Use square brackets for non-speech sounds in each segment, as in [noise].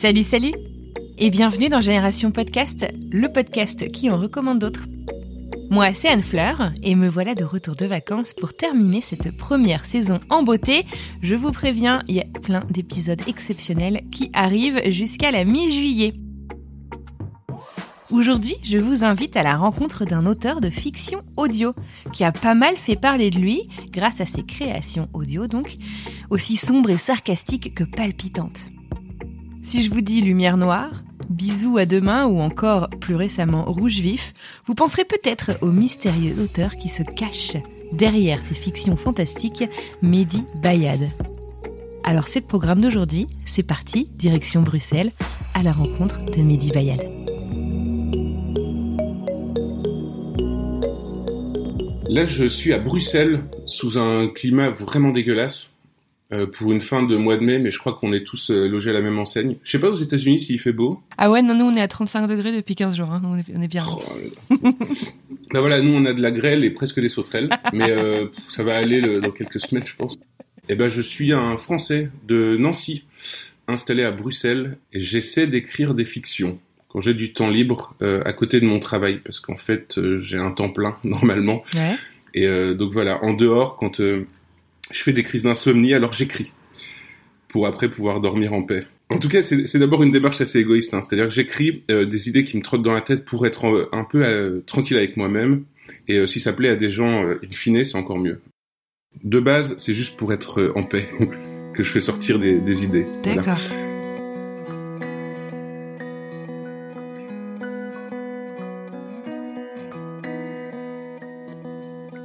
Salut, salut Et bienvenue dans Génération Podcast, le podcast qui en recommande d'autres. Moi, c'est Anne Fleur et me voilà de retour de vacances pour terminer cette première saison en beauté. Je vous préviens, il y a plein d'épisodes exceptionnels qui arrivent jusqu'à la mi-juillet. Aujourd'hui, je vous invite à la rencontre d'un auteur de fiction audio qui a pas mal fait parler de lui grâce à ses créations audio donc, aussi sombres et sarcastiques que palpitantes. Si je vous dis Lumière Noire, Bisous à demain ou encore plus récemment Rouge Vif, vous penserez peut-être au mystérieux auteur qui se cache derrière ces fictions fantastiques, Mehdi Bayad. Alors c'est le programme d'aujourd'hui, c'est parti, direction Bruxelles, à la rencontre de Mehdi Bayad. Là, je suis à Bruxelles, sous un climat vraiment dégueulasse. Euh, pour une fin de mois de mai, mais je crois qu'on est tous euh, logés à la même enseigne. Je sais pas aux États-Unis s'il fait beau. Ah ouais, non, nous on est à 35 degrés depuis 15 jours, hein. on, est, bien. Oh, [laughs] bah voilà, nous on a de la grêle et presque des sauterelles, mais euh, ça va aller dans quelques semaines, je pense. Eh ben, je suis un Français de Nancy, installé à Bruxelles, et j'essaie d'écrire des fictions quand j'ai du temps libre à côté de mon travail, parce qu'en fait j'ai un temps plein [laughs] normalement. Ouais. Et donc voilà, en dehors, quand je fais des crises d'insomnie, alors j'écris pour après pouvoir dormir en paix. En tout cas, c'est d'abord une démarche assez égoïste, hein. c'est-à-dire que j'écris euh, des idées qui me trottent dans la tête pour être un peu euh, tranquille avec moi-même, et euh, si ça plaît à des gens, in fine, c'est encore mieux. De base, c'est juste pour être en paix [laughs] que je fais sortir des, des idées. D'accord.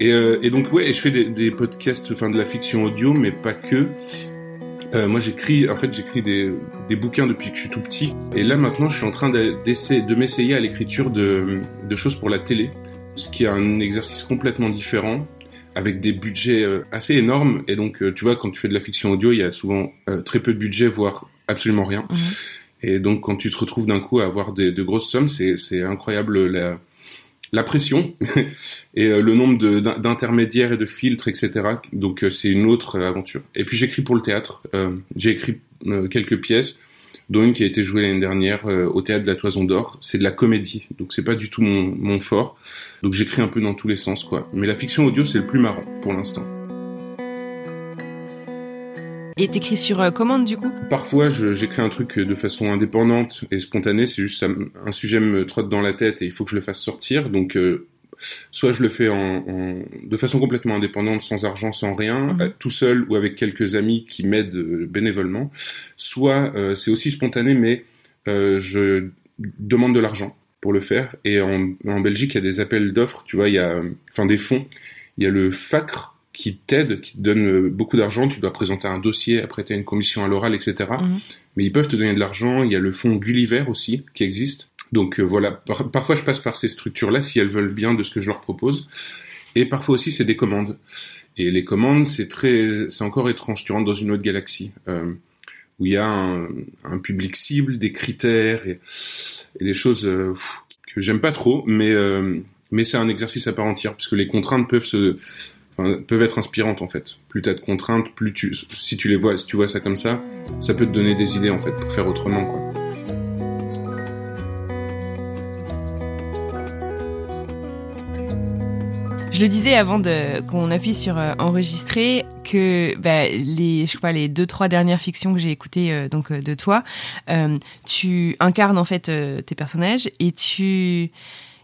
Et, euh, et, donc ouais, je fais des, des, podcasts, enfin de la fiction audio, mais pas que. Euh, moi, j'écris, en fait, j'écris des, des, bouquins depuis que je suis tout petit. Et là, maintenant, je suis en train d'essayer de m'essayer à l'écriture de, de, choses pour la télé, ce qui est un exercice complètement différent, avec des budgets euh, assez énormes. Et donc, tu vois, quand tu fais de la fiction audio, il y a souvent très peu de budget, voire absolument rien. Mhm. Et donc, quand tu te retrouves d'un coup à avoir des, de grosses sommes, c'est incroyable la la pression [laughs] et euh, le nombre d'intermédiaires et de filtres, etc. Donc euh, c'est une autre euh, aventure. Et puis j'écris pour le théâtre. j'ai écrit quelques pièces, dont une qui a été jouée l'année dernière au théâtre de la Toison d'Or. C'est de la comédie, donc c'est pas du tout mon, mon fort. Donc j'écris un peu dans tous les sens, quoi. Mais la fiction audio, c'est le plus marrant pour l'instant. Et t'écris sur euh, commande du coup? Parfois, j'écris un truc de façon indépendante et spontanée. C'est juste ça, un sujet me trotte dans la tête et il faut que je le fasse sortir. Donc, euh, soit je le fais en, en, de façon complètement indépendante, sans argent, sans rien, mhm. euh, tout seul ou avec quelques amis qui m'aident bénévolement. Soit c'est aussi spontané, mais je demande de l'argent pour le faire. Et en, en Belgique, il y a des appels d'offres. Tu vois, il y a, enfin, des fonds. Il y a le FACRE qui t'aide, qui te donne euh, beaucoup d'argent. Tu dois présenter un dossier, après tu as une commission à l'oral, etc. Mhm. Mais ils peuvent te donner de l'argent. Il y a le fonds Gulliver aussi qui existe. Donc euh, voilà, parfois je passe par ces structures-là si elles veulent bien de ce que je leur propose. Et parfois aussi c'est des commandes. Et les commandes, c'est très, c'est encore étrange. Tu rentres dans une autre galaxie euh, où il y a un, un, public cible, des critères et, et des choses euh, que j'aime pas trop, mais mais c'est un exercice à part entière parce que les contraintes peuvent se peuvent être inspirantes en fait. Plus t'as de contraintes, plus tu, si tu les vois, si tu vois ça comme ça, ça peut te donner des idées en fait pour faire autrement. Je le disais avant qu'on appuie sur euh, enregistrer que bah, les je crois les deux trois dernières fictions que j'ai écoutées euh, donc euh, de toi, tu incarnes en fait tes personnages et tu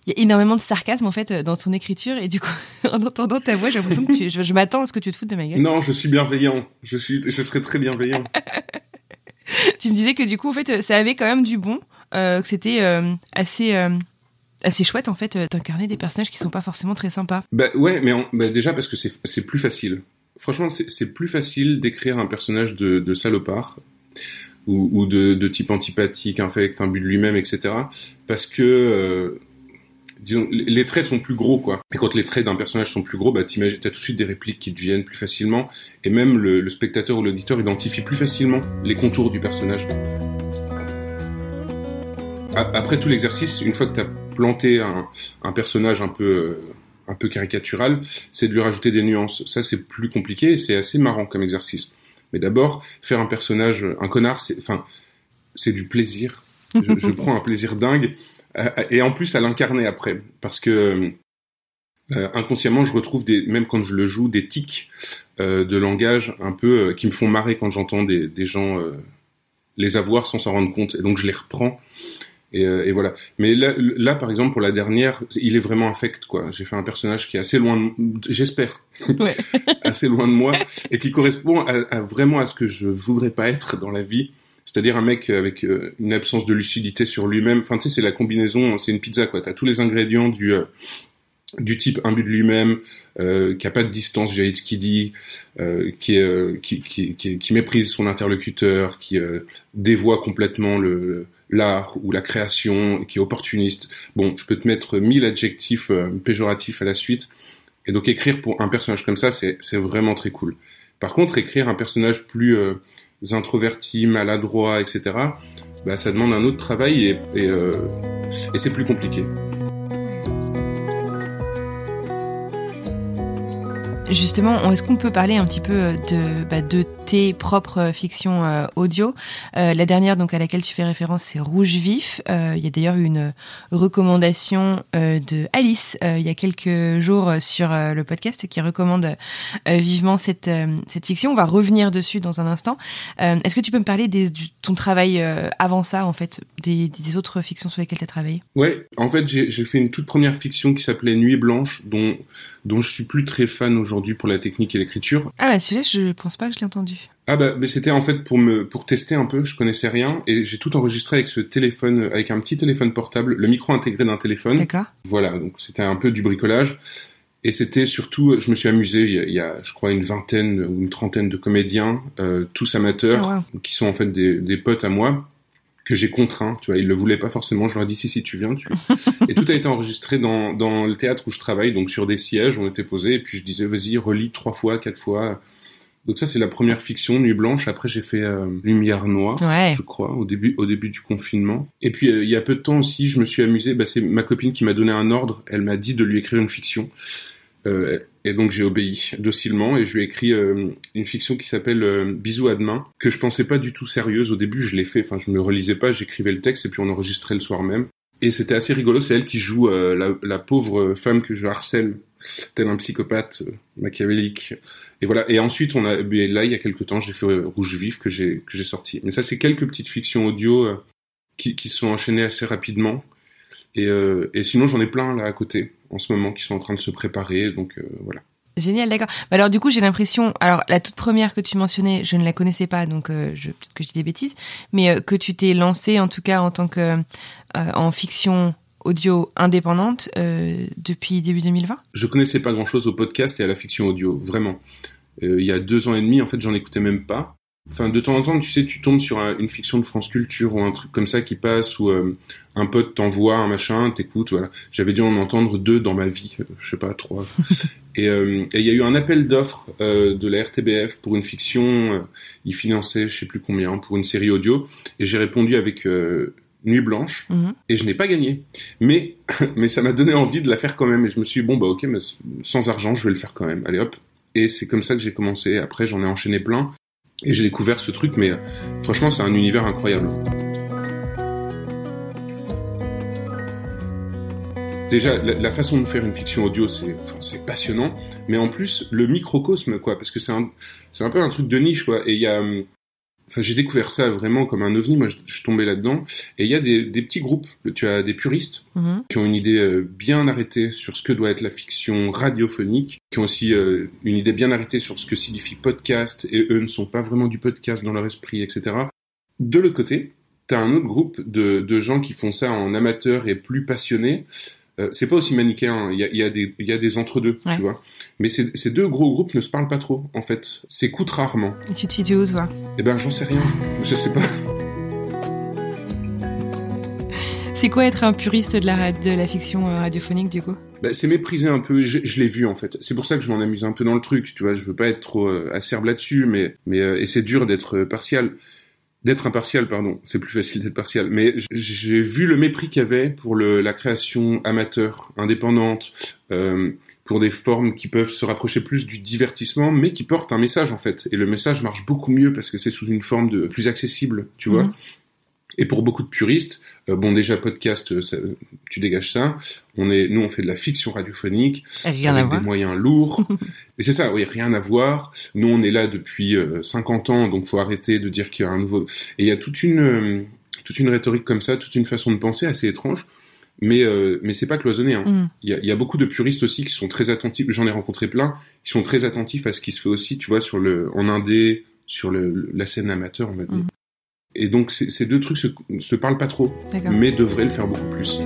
il y a énormément de sarcasme en fait dans ton écriture et du coup [laughs] en entendant ta voix j'ai l'impression que tu, je, m'attends à ce que tu te foutes de ma gueule. Non, je suis bienveillant. Je suis, je serais très bienveillant. [laughs] tu me disais que du coup en fait ça avait quand même du bon, euh, que c'était euh, assez euh, assez chouette en fait d'incarner des personnages qui sont pas forcément très sympas. Bah ouais, mais bah, déjà parce que c'est plus facile. Franchement, c'est plus facile d'écrire un personnage de, de salopard ou, ou de, de, type antipathique, infect, but de lui-même, etc. Parce que euh, disons, les traits sont plus gros, quoi. Et quand les traits d'un personnage sont plus gros, bah, t'imagines, t'as tout de suite des répliques qui te viennent plus facilement, et même le, le spectateur ou l'auditeur identifie plus facilement les contours du personnage. Après tout l'exercice, une fois que t'as planté un, un, personnage un peu, un peu caricatural, c'est de lui rajouter des nuances. Ça, c'est plus compliqué et c'est assez marrant comme exercice. Mais d'abord, faire un personnage, un connard, c'est, enfin, c'est du plaisir. Je, je, [laughs] prends un plaisir dingue euh, et en plus à l'incarner après, parce que euh, inconsciemment, je retrouve des, même quand je le joue, des tics euh, de langage un peu euh, qui me font marrer quand j'entends des, des gens euh, les avoir sans s'en rendre compte, et donc je les reprends. Et, et, voilà. Mais là, là, par exemple, pour la dernière, il est vraiment affect, quoi. J'ai fait un personnage qui est assez loin, j'espère, ouais. [laughs] assez loin de moi, et qui correspond à, à, vraiment à ce que je voudrais pas être dans la vie. C'est-à-dire un mec avec euh, une absence de lucidité sur lui-même. Enfin, tu sais, c'est la combinaison, c'est une pizza, quoi. T'as tous les ingrédients du euh, du type imbu de lui-même, euh, qui a pas de distance vis-à-vis de ce qu'il dit, euh, qui, qui, méprise son interlocuteur, qui dévoie complètement l'art ou la création, qui est opportuniste. Bon, je peux te mettre mille adjectifs péjoratifs à la suite. Et donc écrire pour un personnage comme ça, c'est vraiment très cool. Par contre, écrire un personnage plus introvertis, maladroits, etc., bah, ça demande un autre travail et, euh, et c'est plus compliqué. Justement, est-ce qu'on peut parler un petit peu de, bah, de tes propres fictions euh, audio? Euh, la dernière donc à laquelle tu fais référence, c'est Rouge Vif. Euh, il y a d'ailleurs une recommandation euh, de Alice euh, il y a quelques jours sur le podcast qui recommande vivement cette fiction. On va revenir dessus dans un instant. Est-ce que tu peux me parler de ton travail avant ça en fait, des, des autres fictions sur lesquelles tu as travaillé? Ouais, en fait j'ai fait une toute première fiction qui s'appelait Nuit blanche, dont dont je suis plus très fan aujourd'hui pour la technique et l'écriture. Ah bah celui-là je pense pas que je l'ai entendu. Ah bah mais c'était en fait pour me pour tester un peu, je connaissais rien et j'ai tout enregistré avec ce téléphone avec un petit téléphone portable, le micro intégré d'un téléphone. D'accord. Voilà, donc c'était un peu du bricolage et c'était surtout je me suis amusé, il y, a, il y, a, je crois une vingtaine ou une trentaine de comédiens euh, tous amateurs oh, wow. qui sont en fait des, des potes à moi que j'ai contraint, tu vois, ils le voulaient pas forcément, je leur ai dit si si tu viens, tu et tout a été enregistré dans dans le théâtre où je travaille, donc sur des sièges, on était posés et puis je disais vas-y, relis trois fois, quatre fois donc ça c'est la première fiction Nuit blanche. Après j'ai fait euh, Lumière noire, ouais. je crois, au début au début du confinement. Et puis euh, il y a peu de temps aussi, je me suis amusé. Bah, c'est ma copine qui m'a donné un ordre. Elle m'a dit de lui écrire une fiction. Euh, et donc j'ai obéi docilement et je lui ai écrit euh, une fiction qui s'appelle euh, Bisous à demain que je pensais pas du tout sérieuse au début. Je l'ai fait. Enfin je me relisais pas, j'écrivais le texte et puis on enregistrait le soir même. Et c'était assez rigolo. C'est elle qui joue euh, la, pauvre femme que je harcèle tel un psychopathe machiavélique. Et voilà. Et ensuite, on a, là, il y a quelques temps, j'ai fait Rouge Vif que j'ai que j'ai sorti. Mais ça, c'est quelques petites fictions audio qui qui sont enchaînées assez rapidement. Et, et sinon, j'en ai plein là à côté en ce moment qui sont en train de se préparer. Donc euh, voilà. Génial, d'accord. Bah alors du coup, j'ai l'impression, alors la toute première que tu mentionnais, je ne la connaissais pas, donc euh, je, peut-être que je dis des bêtises, mais euh, que tu t'es lancé en tout cas en tant que en fiction audio indépendante depuis début 2020 Je connaissais pas grand-chose au podcast et à la fiction audio, vraiment. Il y a deux ans et demi, en fait, j'en écoutais même pas. Enfin, de temps en temps, tu sais, tu tombes sur un, une fiction de France Culture ou un truc comme ça qui passe, ou euh, un pote t'envoie un machin, t'écoutes, voilà. J'avais dû en entendre deux dans ma vie, euh, je sais pas, trois. [laughs] et il y a eu un appel d'offres euh, de la RTBF pour une fiction, ils finançaient, je sais plus combien, pour une série audio, et j'ai répondu avec Nuit blanche Mhm. et je n'ai pas gagné. Mais [laughs] mais ça m'a donné envie de la faire quand même et je me suis dit bon bah ok mais sans argent je vais le faire quand même. Allez hop. Et c'est comme ça que j'ai commencé. Après j'en ai enchaîné plein et j'ai découvert ce truc mais franchement c'est un univers incroyable. Déjà, la, façon de faire une fiction audio, c'est passionnant, mais en plus le microcosme, quoi, parce que c'est un, un peu un truc de niche, quoi. Et il y a, enfin j'ai découvert ça vraiment comme un ovni moi je, je tombais là-dedans et il y a des, des, petits groupes tu as des puristes mmh. qui ont une idée euh, bien arrêtée sur ce que doit être la fiction radiophonique qui ont aussi euh, une idée bien arrêtée sur ce que signifie podcast et eux ne sont pas vraiment du podcast dans leur esprit etc de l'autre côté t'as un autre groupe de, de gens qui font ça en amateur et plus passionnés. Euh, c'est pas aussi manichéen. Il y a, il y a des, y a des entre-deux, Ouais. tu vois. Mais ces, deux gros groupes ne se parlent pas trop, en fait. S'écoutent rarement. Et tu te situes où, toi? Eh ben, j'en sais rien. Je sais pas. C'est quoi être un puriste de la, de la fiction euh, radiophonique, du coup? Bah, c'est mépriser un peu. Je, je l'ai vu en fait. C'est pour ça que je m'en amuse un peu dans le truc. Tu vois, je veux pas être trop euh, acerbe là-dessus, mais mais euh, et c'est dur d'être partial, d'être impartial, pardon. C'est plus facile d'être partial. Mais j'ai vu le mépris qu'il y avait pour le, la création amateur, indépendante, euh, pour des formes qui peuvent se rapprocher plus du divertissement, mais qui portent un message en fait. Et le message marche beaucoup mieux parce que c'est sous une forme de plus accessible. Tu vois. Mhm. Et pour beaucoup de puristes, euh, bon déjà podcast, euh, ça- tu dégages ça. On est, nous on fait de la fiction radiophonique Rien à avec voir. des moyens lourds. [laughs] Et c'est ça, oui, rien à voir. Nous on est là depuis euh, 50 ans, donc faut arrêter de dire qu'il y a un nouveau. Et il y a toute une euh, toute une rhétorique comme ça, toute une façon de penser assez étrange. Mais euh, mais c'est pas cloisonné. hein. Mm. Il y, a, il y a beaucoup de puristes aussi qui sont très attentifs. J'en ai rencontré plein qui sont très attentifs à ce qui se fait aussi, tu vois, sur le en indé, sur le, la scène amateur, on va dire. Et donc ces, deux trucs se, se parlent pas trop, mais devraient le faire beaucoup plus.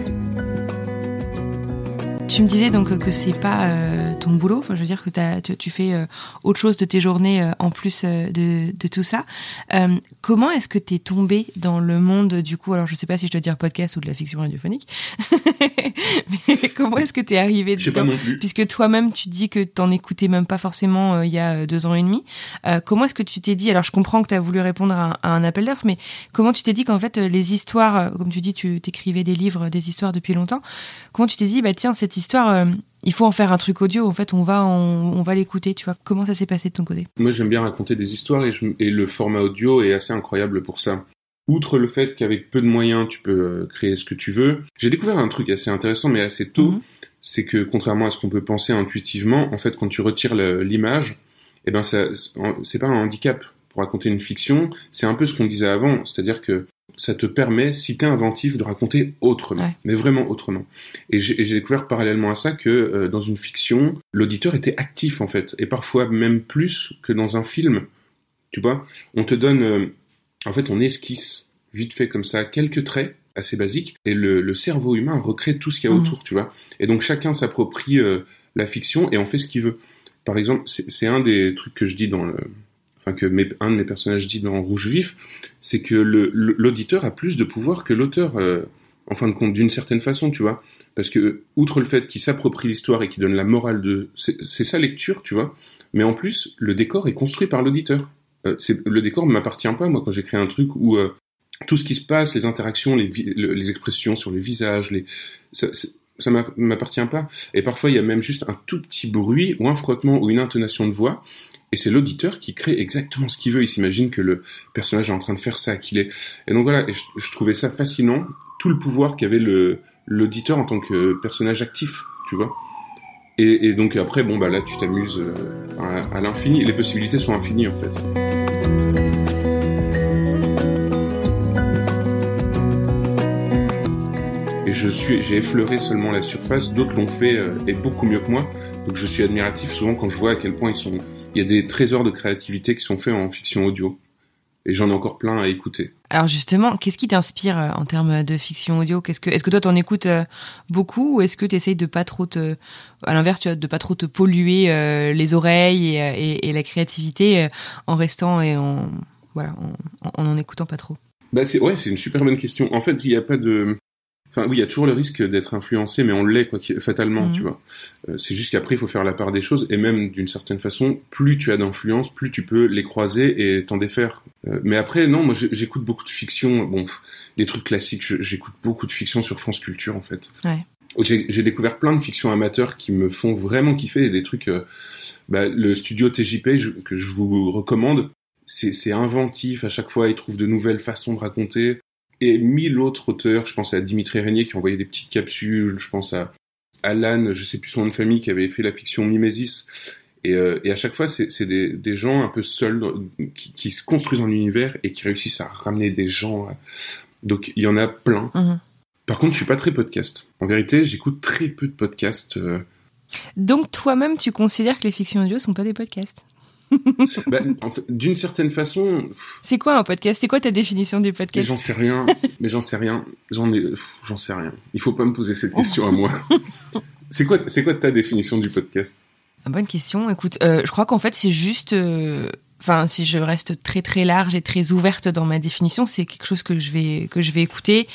Tu me disais donc que c'est pas euh, ton boulot, enfin, je veux dire que tu, tu fais euh, autre chose de tes journées euh, en plus de, de tout ça. Comment est-ce que t'es tombé dans le monde du coup? Alors je sais pas si je dois dire podcast ou de la fiction radiophonique, [laughs] mais comment est-ce que t'es arrivé Je sais pas non plus. Puisque toi-même tu dis que t'en écoutais même pas forcément il y a deux ans et demi. Comment est-ce que tu t'es dit? Alors je comprends que tu as voulu répondre à un, à un appel d'offres, mais comment tu t'es dit qu'en fait les histoires, comme tu dis, tu t'écrivais des livres, des histoires depuis longtemps. Comment tu t'es dit bah tiens cette histoire, euh, il faut en faire un truc audio. En fait on va on, on va l'écouter. Tu vois comment ça s'est passé de ton côté? Moi, j'aime bien raconter des histoires et, je- et le format audio est assez incroyable pour ça. Outre le fait qu'avec peu de moyens, tu peux euh, créer ce que tu veux, j'ai découvert un truc assez intéressant, mais assez tôt, Mhm. c'est que contrairement à ce qu'on peut penser intuitivement, en fait, quand tu retires l'image, eh ben, c'est pas un handicap pour raconter une fiction. C'est un peu ce qu'on disait avant, c'est-à-dire que ça te permet, si t'es inventif, de raconter autrement, Ouais. mais vraiment autrement. Et j'ai découvert parallèlement à ça que euh, dans une fiction, l'auditeur était actif en fait, et parfois même plus que dans un film. Tu vois, on te donne, euh, en fait, on esquisse vite fait comme ça quelques traits assez basiques, et le, le cerveau humain recrée tout ce qu'il y a Mhm. autour, tu vois? Et donc chacun s'approprie euh, la fiction et en fait ce qu'il veut. Par exemple, c'est un des trucs que je dis dans le, enfin que un de mes personnages dit dans Rouge Vif, c'est que l'auditeur a plus de pouvoir que l'auteur, euh, en fin de compte, d'une certaine façon, tu vois. Parce que, outre le fait qu'il s'approprie l'histoire et qu'il donne la morale de... C'est sa lecture, tu vois. Mais en plus, le décor est construit par l'auditeur. Euh, le décor ne m'appartient pas, moi, quand j'écris un truc où euh, tout ce qui se passe, les interactions, les, expressions sur le visage, les... ça, ça m'a- m'appartient pas. Et parfois, il y a même juste un tout petit bruit ou un frottement ou une intonation de voix. Et c'est l'auditeur qui crée exactement ce qu'il veut. Il s'imagine que le personnage est en train de faire ça, qu'il est. Et donc voilà, je, trouvais ça fascinant, tout le pouvoir qu'avait l'auditeur en tant que personnage actif, tu vois. Et, et donc après, bon bah là, tu t'amuses euh, à, à l'infini. Les possibilités sont infinies en fait. Et je suis, j'ai effleuré seulement la surface. D'autres l'ont fait euh, et beaucoup mieux que moi. Donc je suis admiratif souvent quand je vois à quel point ils sont. Il y a des trésors de créativité qui sont faits en fiction audio. Et j'en ai encore plein à écouter. Alors justement, qu'est-ce qui t'inspire euh, en termes de fiction audio? Qu'est-ce que est-ce que toi t'en écoutes euh, beaucoup ou est-ce que tu essayes de pas trop te à l'inverse, tu de pas trop te polluer euh, les oreilles et, et- et la créativité en restant et en voilà, en, en en écoutant pas trop? Bah c'est ouais, c'est une super bonne question. En fait, il n'y a pas de Enfin oui, il y a toujours le risque d'être influencé, mais on l'est quoi, fatalement, tu vois. Euh, c'est juste qu'après, il faut faire la part des choses, et même d'une certaine façon, plus tu as d'influence, plus tu peux les croiser et t'en défaire. Euh, mais après, non, moi j'écoute beaucoup de fiction, bon, les trucs classiques, j'écoute beaucoup de fiction sur France Culture en fait. Ouais. J'ai j'ai découvert plein de fictions amateurs qui me font vraiment kiffer, et des trucs, euh, bah, le studio TJP je- que je vous recommande, c'est c'est inventif, à chaque fois ils trouvent de nouvelles façons de raconter, et mille autres auteurs, je pense à Dimitri Régnier qui envoyait des petites capsules, je pense à Alan, je sais plus son nom de famille, qui avait fait la fiction Mimesis. Et, euh, et à chaque fois, c'est des, des gens un peu seuls dans- qui, qui se construisent en univers et qui réussissent à ramener des gens. Donc il y en a plein. Mhm. Par contre, je suis pas très podcast. En vérité, j'écoute très peu de podcasts. euh. Donc toi-même, tu considères que les fictions audio sont pas des podcasts? [laughs] en fait, D'une certaine façon. C'est quoi un podcast? C'est quoi ta définition du podcast? j'en sais rien. mais j'en sais rien. J'en ai, j'en sais rien. Il faut pas me poser cette question à moi. [laughs] c'est quoi, c'est quoi ta définition du podcast? Bonne question. Écoute, euh, je crois qu'en fait c'est juste. euh, Enfin, si je reste très très large et très ouverte dans ma définition, c'est quelque chose que je vais que je vais écouter.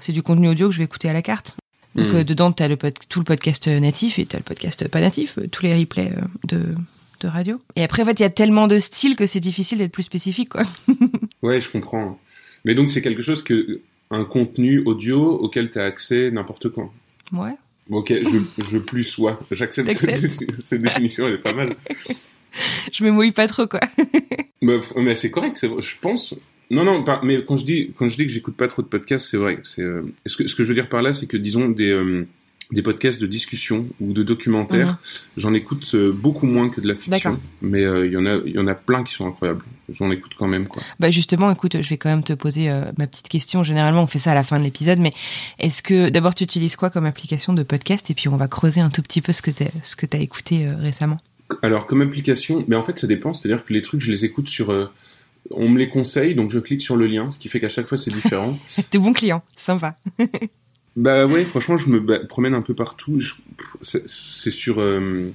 C'est du contenu audio que je vais écouter à la carte. Donc Hmm. euh, dedans, tu as le pod- tout le podcast natif et tu as le podcast pas natif, tous les replays de, de radio. Et après, en fait, il y a tellement de styles que c'est difficile d'être plus spécifique, quoi. [laughs] Ouais, je comprends. Mais donc c'est quelque chose que un contenu audio auquel tu as accès n'importe quand. Ouais. Ok, je, je plus ouais, j'accepte cette, définition, elle est pas mal. [laughs] Je me mouille pas trop, quoi. [laughs] Mais, mais c'est correct, je pense. Non, non, pas- mais quand je dis quand je dis que j'écoute pas trop de podcasts, c'est vrai. C'est euh, ce que ce que je veux dire par là, c'est que disons des euh, des podcasts de discussion ou de documentaires, Mhm. j'en écoute euh, beaucoup moins que de la fiction. Mais euh, il y en a il y en a plein qui sont incroyables. J'en écoute quand même quoi. Bah justement, écoute, je vais quand même te poser euh, ma petite question. Généralement, on fait ça à la fin de l'épisode, mais est-ce que d'abord tu utilises quoi comme application de podcast? Et puis on va creuser un tout petit peu ce que t'as ce que t'as écouté euh, récemment. Alors comme application, mais en fait ça dépend. C'est-à-dire que les trucs, je les écoute sur on me les conseille, donc je clique sur le lien, ce qui fait qu'à chaque fois c'est différent. [laughs] T'es bon client, sympa. [laughs] Bah ouais, franchement, je me promène un peu partout. C'est sur. euh,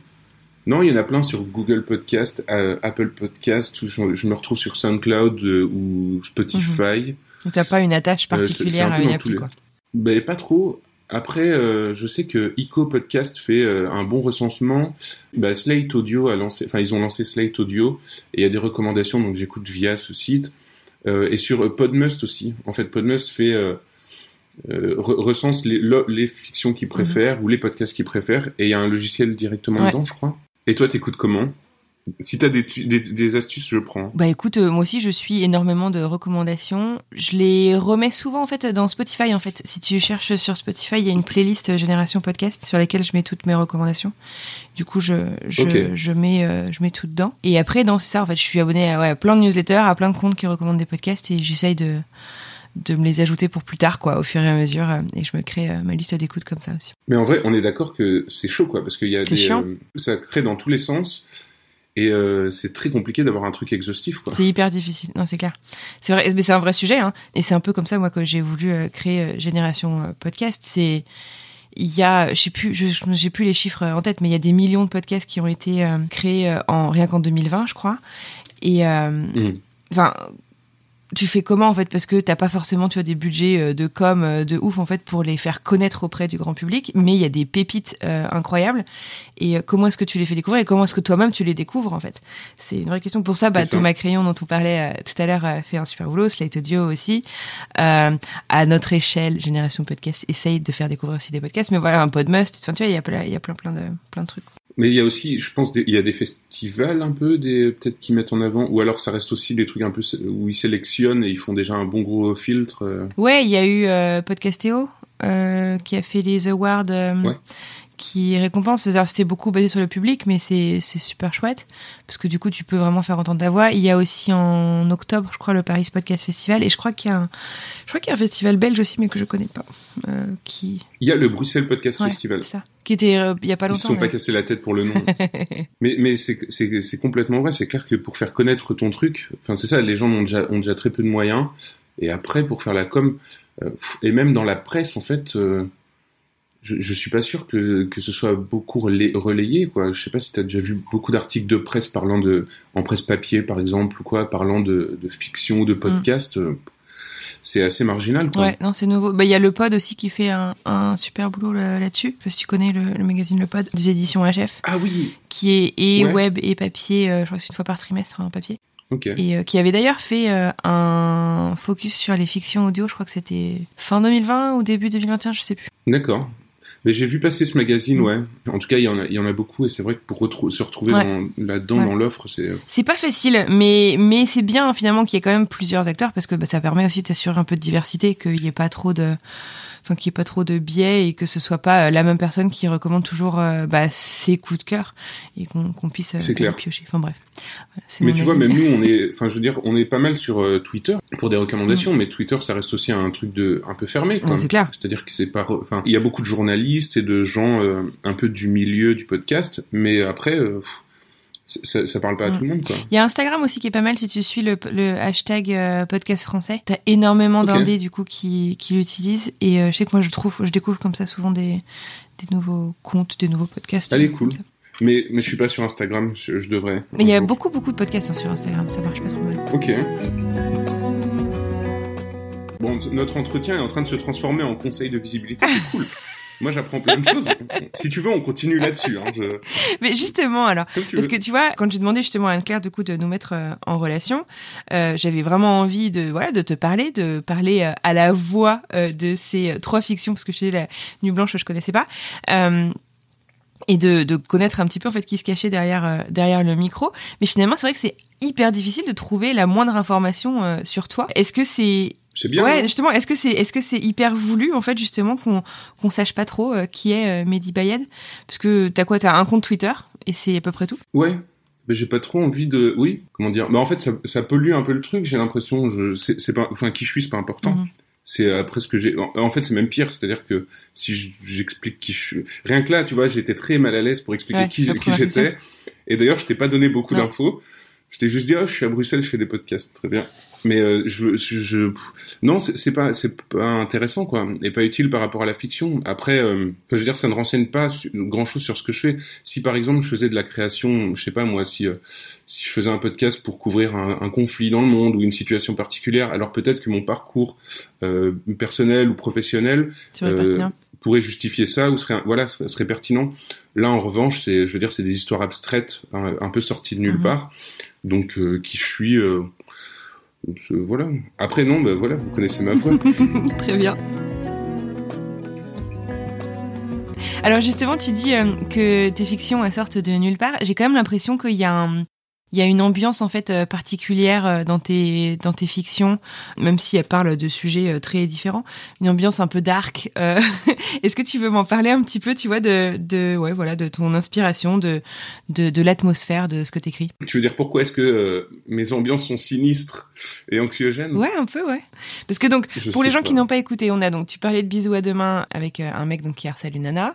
Non, il y en a plein sur Google Podcast, euh, Apple Podcast, où je, je me retrouve sur SoundCloud euh, ou Spotify. Donc t'as pas une attache particulière un à une appli, les- quoi. Ben pas trop. Après, euh, je sais que Ico Podcast fait euh, un bon recensement. Bah, Slate Audio a lancé, enfin ils ont lancé Slate Audio et il y a des recommandations donc j'écoute via ce site. Euh, et sur Podmust aussi. En fait, Podmust fait euh, re- recense les, fictions qu'ils préfèrent ou les podcasts qu'ils préfèrent et il y a un logiciel directement Ouais. dedans, je crois. Et toi, t'écoutes comment? Si t'as des, des, des astuces, je prends. Bah écoute, euh, moi aussi je suis énormément de recommandations. Je les remets souvent en fait dans Spotify en fait. Si tu cherches sur Spotify, il y a une playlist euh, Génération Podcast sur laquelle je mets toutes mes recommandations. Du coup, je je, je mets euh, je mets tout dedans. Et après dans ça en fait, je suis abonné à, ouais, à plein de newsletters, à plein de comptes qui recommandent des podcasts et j'essaye de de me les ajouter pour plus tard quoi, au fur et à mesure euh, et je me crée euh, ma liste d'écoute comme ça aussi. Mais en vrai, on est d'accord que c'est chaud, quoi, parce qu'il y a des, euh, ça crée dans tous les sens, et euh, c'est très compliqué d'avoir un truc exhaustif. C'est hyper difficile, non c'est clair. C'est vrai, mais c'est un vrai sujet, hein. Et c'est un peu comme ça moi que j'ai voulu créer Génération Podcast. C'est il y a, je sais plus, j'ai plus les chiffres en tête, mais il y a des millions de podcasts qui ont été créés en rien qu'en 2020, je crois. Et euh, Mhm. Tu fais comment en fait? Parce que t'as pas forcément tu as des budgets euh, de com euh, de ouf en fait pour les faire connaître auprès du grand public mais il y a des pépites euh, incroyables. Et euh, comment est-ce que tu les fais découvrir et comment est-ce que toi-même tu les découvres en fait? C'est une vraie question pour ça. Bah. Thomas Crayon dont on parlait euh, tout à l'heure a fait un super boulot Slate Audio aussi. Euh, à notre échelle Génération Podcast essaye de faire découvrir aussi des podcasts mais voilà un Podmust enfin tu vois il y a plein il y a plein plein de plein de trucs Mais il y a aussi, je pense, des- il y a des festivals un peu, des peut-être qui mettent en avant, ou alors ça reste aussi des trucs un peu où ils sélectionnent et ils font déjà un bon gros filtre. euh. Ouais, il y a eu euh, Podcastéo euh, qui a fait les awards euh, Ouais. qui récompensent. C'est-à-dire, C'était beaucoup basé sur le public, mais c'est super chouette parce que du coup, tu peux vraiment faire entendre ta voix. Il y a aussi en octobre, je crois, le Paris Podcast Festival et je crois qu'il y a un, je crois qu'il y a un festival belge aussi, mais que je connais pas. Euh, qui Il y a le Bruxelles Podcast Ouais, Festival. c'est ça. Qui était euh, il y a pas Ils se longtemps. sont pas cassés la tête pour le nom. [laughs] mais mais c'est complètement vrai. C'est clair que pour faire connaître ton truc, enfin c'est ça, les gens ont déjà ont déjà très peu de moyens. Et après pour faire la com, euh, et même dans la presse en fait, euh, je je suis pas sûr que que ce soit beaucoup relay- relayé quoi. Je sais pas si t'as déjà vu beaucoup d'articles de presse parlant de en presse papier par exemple ou quoi, parlant de de fiction ou de podcast. euh, c'est assez marginal quoi. Ouais, non, c'est nouveau. Bah, il y a le Pod aussi qui fait un, un super boulot là- là-dessus. Je sais pas si tu connais le, le magazine Le Pod des éditions HF, Ah oui, qui est et Ouais. web et papier. euh, je crois que c'est une fois par trimestre en papier. ok. Et euh, qui avait d'ailleurs fait euh, un focus sur les fictions audio. Je crois que c'était fin 2020 ou début 2021, je sais plus. D'accord. Mais j'ai vu passer ce magazine, Mm. ouais. En tout cas, il y en a, il y en a beaucoup, et c'est vrai que pour retrou- se retrouver Ouais. là-dedans, Ouais. dans l'offre, c'est. C'est pas facile, mais mais c'est bien finalement qu'il y ait quand même plusieurs acteurs parce que bah, ça permet aussi d'assurer un peu de diversité, qu'il y ait pas trop de enfin qu'il y ait pas trop de biais et que ce soit pas euh, la même personne qui recommande toujours euh, bah, ses coups de cœur et qu'on puisse euh, clair. piocher. Enfin bref. Voilà, Mais tu vois, même nous, on est, [laughs] enfin, je veux dire, on est pas mal sur Twitter pour des recommandations, mais Twitter, ça reste aussi un truc de un peu fermé. Ouais, c'est clair. C'est-à-dire que c'est pas, enfin, il y a beaucoup de journalistes et de gens euh, un peu du milieu du podcast, mais après, euh, pff, ça, ça parle pas à tout le monde quoi. Il y a Instagram aussi qui est pas mal si tu suis le, le hashtag euh, podcast français. T'as énormément Ok. d'indés du coup qui, qui l'utilisent et euh, je sais que moi je trouve, je découvre comme ça souvent des, des nouveaux comptes, des nouveaux podcasts. Elle est comme cool. Mais mais je suis pas sur Instagram, je, je devrais. Mais il y a beaucoup beaucoup de podcasts hein, sur Instagram, ça marche pas trop mal. Ok. Bon, notre entretien est en train de se transformer en conseil de visibilité, c'est [laughs] cool. Moi, j'apprends plein de choses. Si tu veux, on continue là-dessus. Hein, je... Mais justement alors. Comme tu Parce que tu vois, quand j'ai demandé justement à Anne-Claire du coup de nous mettre euh, en relation, euh, j'avais vraiment envie de voilà de te parler, de parler euh, à la voix de ces trois fictions parce que je disais la Nuit Blanche je connaissais pas. Et de, de connaître un petit peu en fait qui se cachait derrière euh, derrière le micro, mais finalement c'est vrai que c'est hyper difficile de trouver la moindre information euh, sur toi. Est-ce que c'est C'est bien. ouais hein justement est-ce que c'est est-ce que c'est hyper voulu en fait justement qu'on qu'on sache pas trop euh, qui est euh, Mehdi Bayed? Parce que t'as quoi? T'as un compte Twitter et c'est à peu près tout? Ouais. Mais j'ai pas trop envie de. Oui. Comment dire? Bah en fait, ça, ça pollue un peu le truc. J'ai l'impression. Je. C'est pas. Enfin, qui je suis, c'est pas important. Mhm. C'est après ce que j'ai. En, fait, c'est même pire. C'est-à-dire que si je- j'explique qui je suis, rien que là, tu vois, j'étais très mal à l'aise pour expliquer Ouais, qui, j'étais. Et d'ailleurs, je t'ai pas donné beaucoup d'infos. Je t'ai juste dit, oh, je suis à Bruxelles, je fais des podcasts, très bien. Mais euh, je, je, je- non, c'est pas, c'est pas intéressant, quoi, et pas utile par rapport à la fiction. Après, euh, je veux dire, ça ne renseigne pas grand chose sur ce que je fais. Si par exemple, je faisais de la création, je sais pas moi, si euh, si je faisais un podcast pour couvrir un, un conflit dans le monde ou une situation particulière, alors peut-être que mon parcours euh, personnel ou professionnel Euh, pourrait justifier ça ou serait voilà ça serait pertinent là en revanche c'est je veux dire c'est des histoires abstraites un, un peu sorties de nulle Mhm. part donc euh, qui je suis euh, je- voilà après non bah voilà vous connaissez ma voix [laughs] Très bien. Alors justement, tu dis euh, que tes fictions sortent de nulle part. J'ai quand même l'impression qu'il y a un, il y a une ambiance en fait euh, particulière euh, dans tes dans tes fictions, même si elles parlent de sujets euh, très différents. Une ambiance un peu dark. Euh, [laughs] Est-ce que tu veux m'en parler un petit peu, tu vois, de de ouais voilà de ton inspiration, de de, de l'atmosphère de ce que t'écris? tu veux dire pourquoi est-ce que euh, mes ambiances sont sinistres et anxiogènes? Ouais, un peu, ouais. Parce que donc Je Pour les gens pas. qui n'ont pas écouté, on a donc, tu parlais de Bisous à demain avec euh, un mec donc qui harcèle une nana.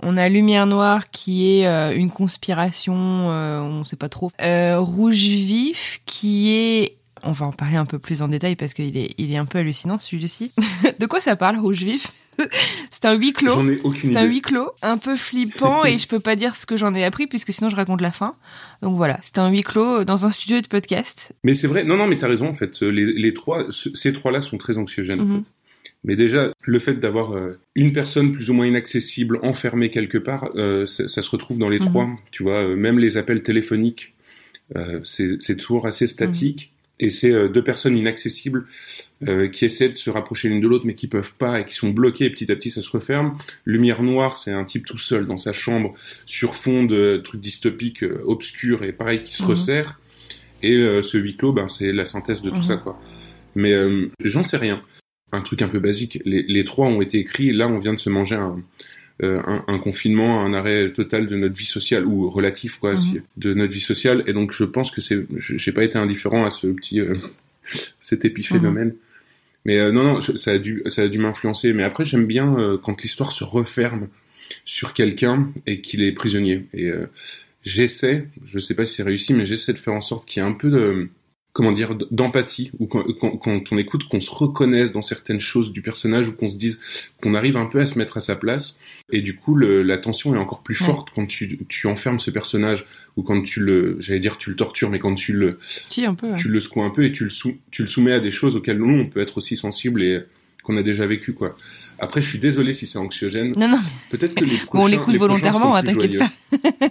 On a Lumière Noire qui est euh, une conspiration, euh, on sait pas trop. Euh, Rouge Vif qui est, on va en parler un peu plus en détail parce qu'il est, il est un peu hallucinant celui-ci. [laughs] de quoi ça parle Rouge Vif? [laughs] C'est un huis clos. j'en ai aucune C'est un idée huis clos, un peu flippant et je peux pas dire ce que j'en ai appris puisque sinon je raconte la fin. Donc voilà, c'est un huis clos dans un studio de podcast. mais c'est vrai non non mais t'as raison en fait les, les trois ce- ces trois là sont très anxiogènes en Mhm. fait mais déjà, le fait d'avoir euh, une personne plus ou moins inaccessible enfermée quelque part, euh, ça, ça se retrouve dans les Mhm. trois. Tu vois, euh, même les appels téléphoniques, c'est toujours assez statique. Et c'est deux personnes inaccessibles euh, qui essaient de se rapprocher l'une de l'autre, mais qui peuvent pas et qui sont bloquées. Et petit à petit, ça se referme. Lumière noire, c'est un type tout seul dans sa chambre, sur fond de trucs dystopiques, euh, obscurs et pareil, qui se Mhm. resserre. Et euh, ce huis clos, ben, c'est la synthèse de tout Mhm. ça, quoi. Mais j'en sais rien un truc un peu basique. Les, les trois ont été écrits. Là, on vient de se manger un, euh, un, un confinement, un arrêt total de notre vie sociale ou relatif, quoi, Mhm. si- de notre vie sociale. Et donc, je pense que c'est, je- j'ai pas été indifférent à ce petit, euh, [laughs] cet épiphénomène. Mais euh, non, non, je- ça a dû, ça a dû m'influencer. Mais après, j'aime bien quand l'histoire se referme sur quelqu'un et qu'il est prisonnier. Et j'essaie, je sais pas si c'est réussi, mais j'essaie de faire en sorte qu'il y ait un peu de comment dire d'empathie ou quand, quand, quand on écoute qu'on se reconnaisse dans certaines choses du personnage ou qu'on se dise qu'on arrive un peu à se mettre à sa place et du coup le, la tension est encore plus Ouais. forte quand tu, tu enfermes ce personnage ou quand tu le j'allais dire tu le tortures mais quand tu le Si, un peu. ouais. tu le secoues un peu et tu le sou- tu le soumets à des choses auxquelles nous on peut être aussi sensible et qu'on a déjà vécu quoi après je suis désolé si c'est anxiogène Non, non, peut-être que les [laughs] on prochains l'écoute les prochains volontairement, hein, t'inquiète pas.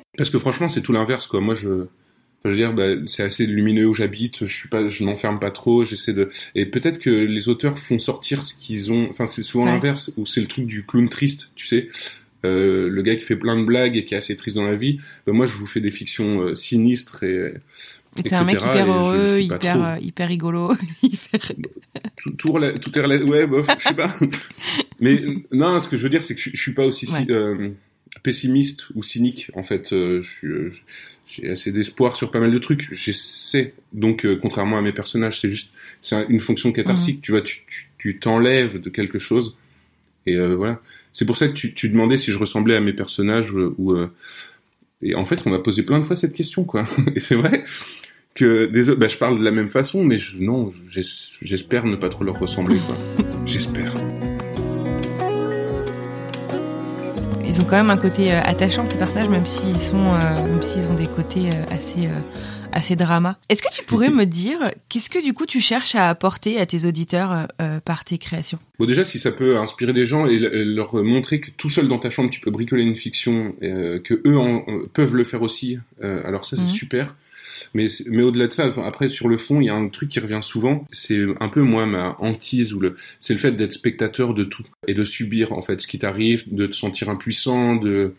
[laughs] Parce que franchement, c'est tout l'inverse, quoi. Moi, je, je veux dire, bah, c'est assez lumineux où j'habite. Je suis pas, je m'enferme pas trop. J'essaie de, et peut-être que les auteurs font sortir ce qu'ils ont. Enfin, c'est souvent Ouais. l'inverse où c'est le truc du clown triste, tu sais. Euh, le gars qui fait plein de blagues et qui est assez triste dans la vie. Bah, moi, je vous fais des fictions euh, sinistres et Et T'es un mec hyper je heureux, hyper, euh, hyper rigolo. [laughs] hyper- tout, tout, rela- tout est rela- ouais, bof, je sais pas. [laughs] Mais non, ce que je veux dire, c'est que je, je suis pas aussi Ouais. euh, pessimiste ou cynique. En fait, euh, je euh, j'ai assez d'espoir sur pas mal de trucs. J'essaie. Donc, euh, contrairement à mes personnages, c'est juste, c'est un- une fonction catharsique. Mhm. Tu vois, tu, tu, tu t'enlèves de quelque chose. Et euh, voilà. C'est pour ça que tu, tu demandais si je ressemblais à mes personnages euh, ou. euh, Et en fait, on m'a posé plein de fois cette question, quoi. [laughs] Et c'est vrai que désolé, bah, je parle de la même façon, mais je, non, j'espère ne pas trop leur ressembler, quoi. [laughs] J'espère. Ils ont quand même un côté euh, attachant, tes personnages, même s'ils sont, euh, même s'ils ont des côtés euh, assez assez drama. Est-ce que tu pourrais me dire qu'est-ce que du coup tu cherches à apporter à tes auditeurs euh, euh, par tes créations? Bon déjà si ça peut inspirer des gens et leur montrer que tout seul dans ta chambre tu peux bricoler une fiction, euh, que eux en, peuvent le faire aussi. alors ça c'est mhm. super. Mais, mais au-delà de ça, après sur le fond, il y a un truc qui revient souvent. C'est un peu moi ma hantise ou le, c'est le fait d'être spectateur de tout et de subir en fait ce qui t'arrive, de te sentir impuissant, de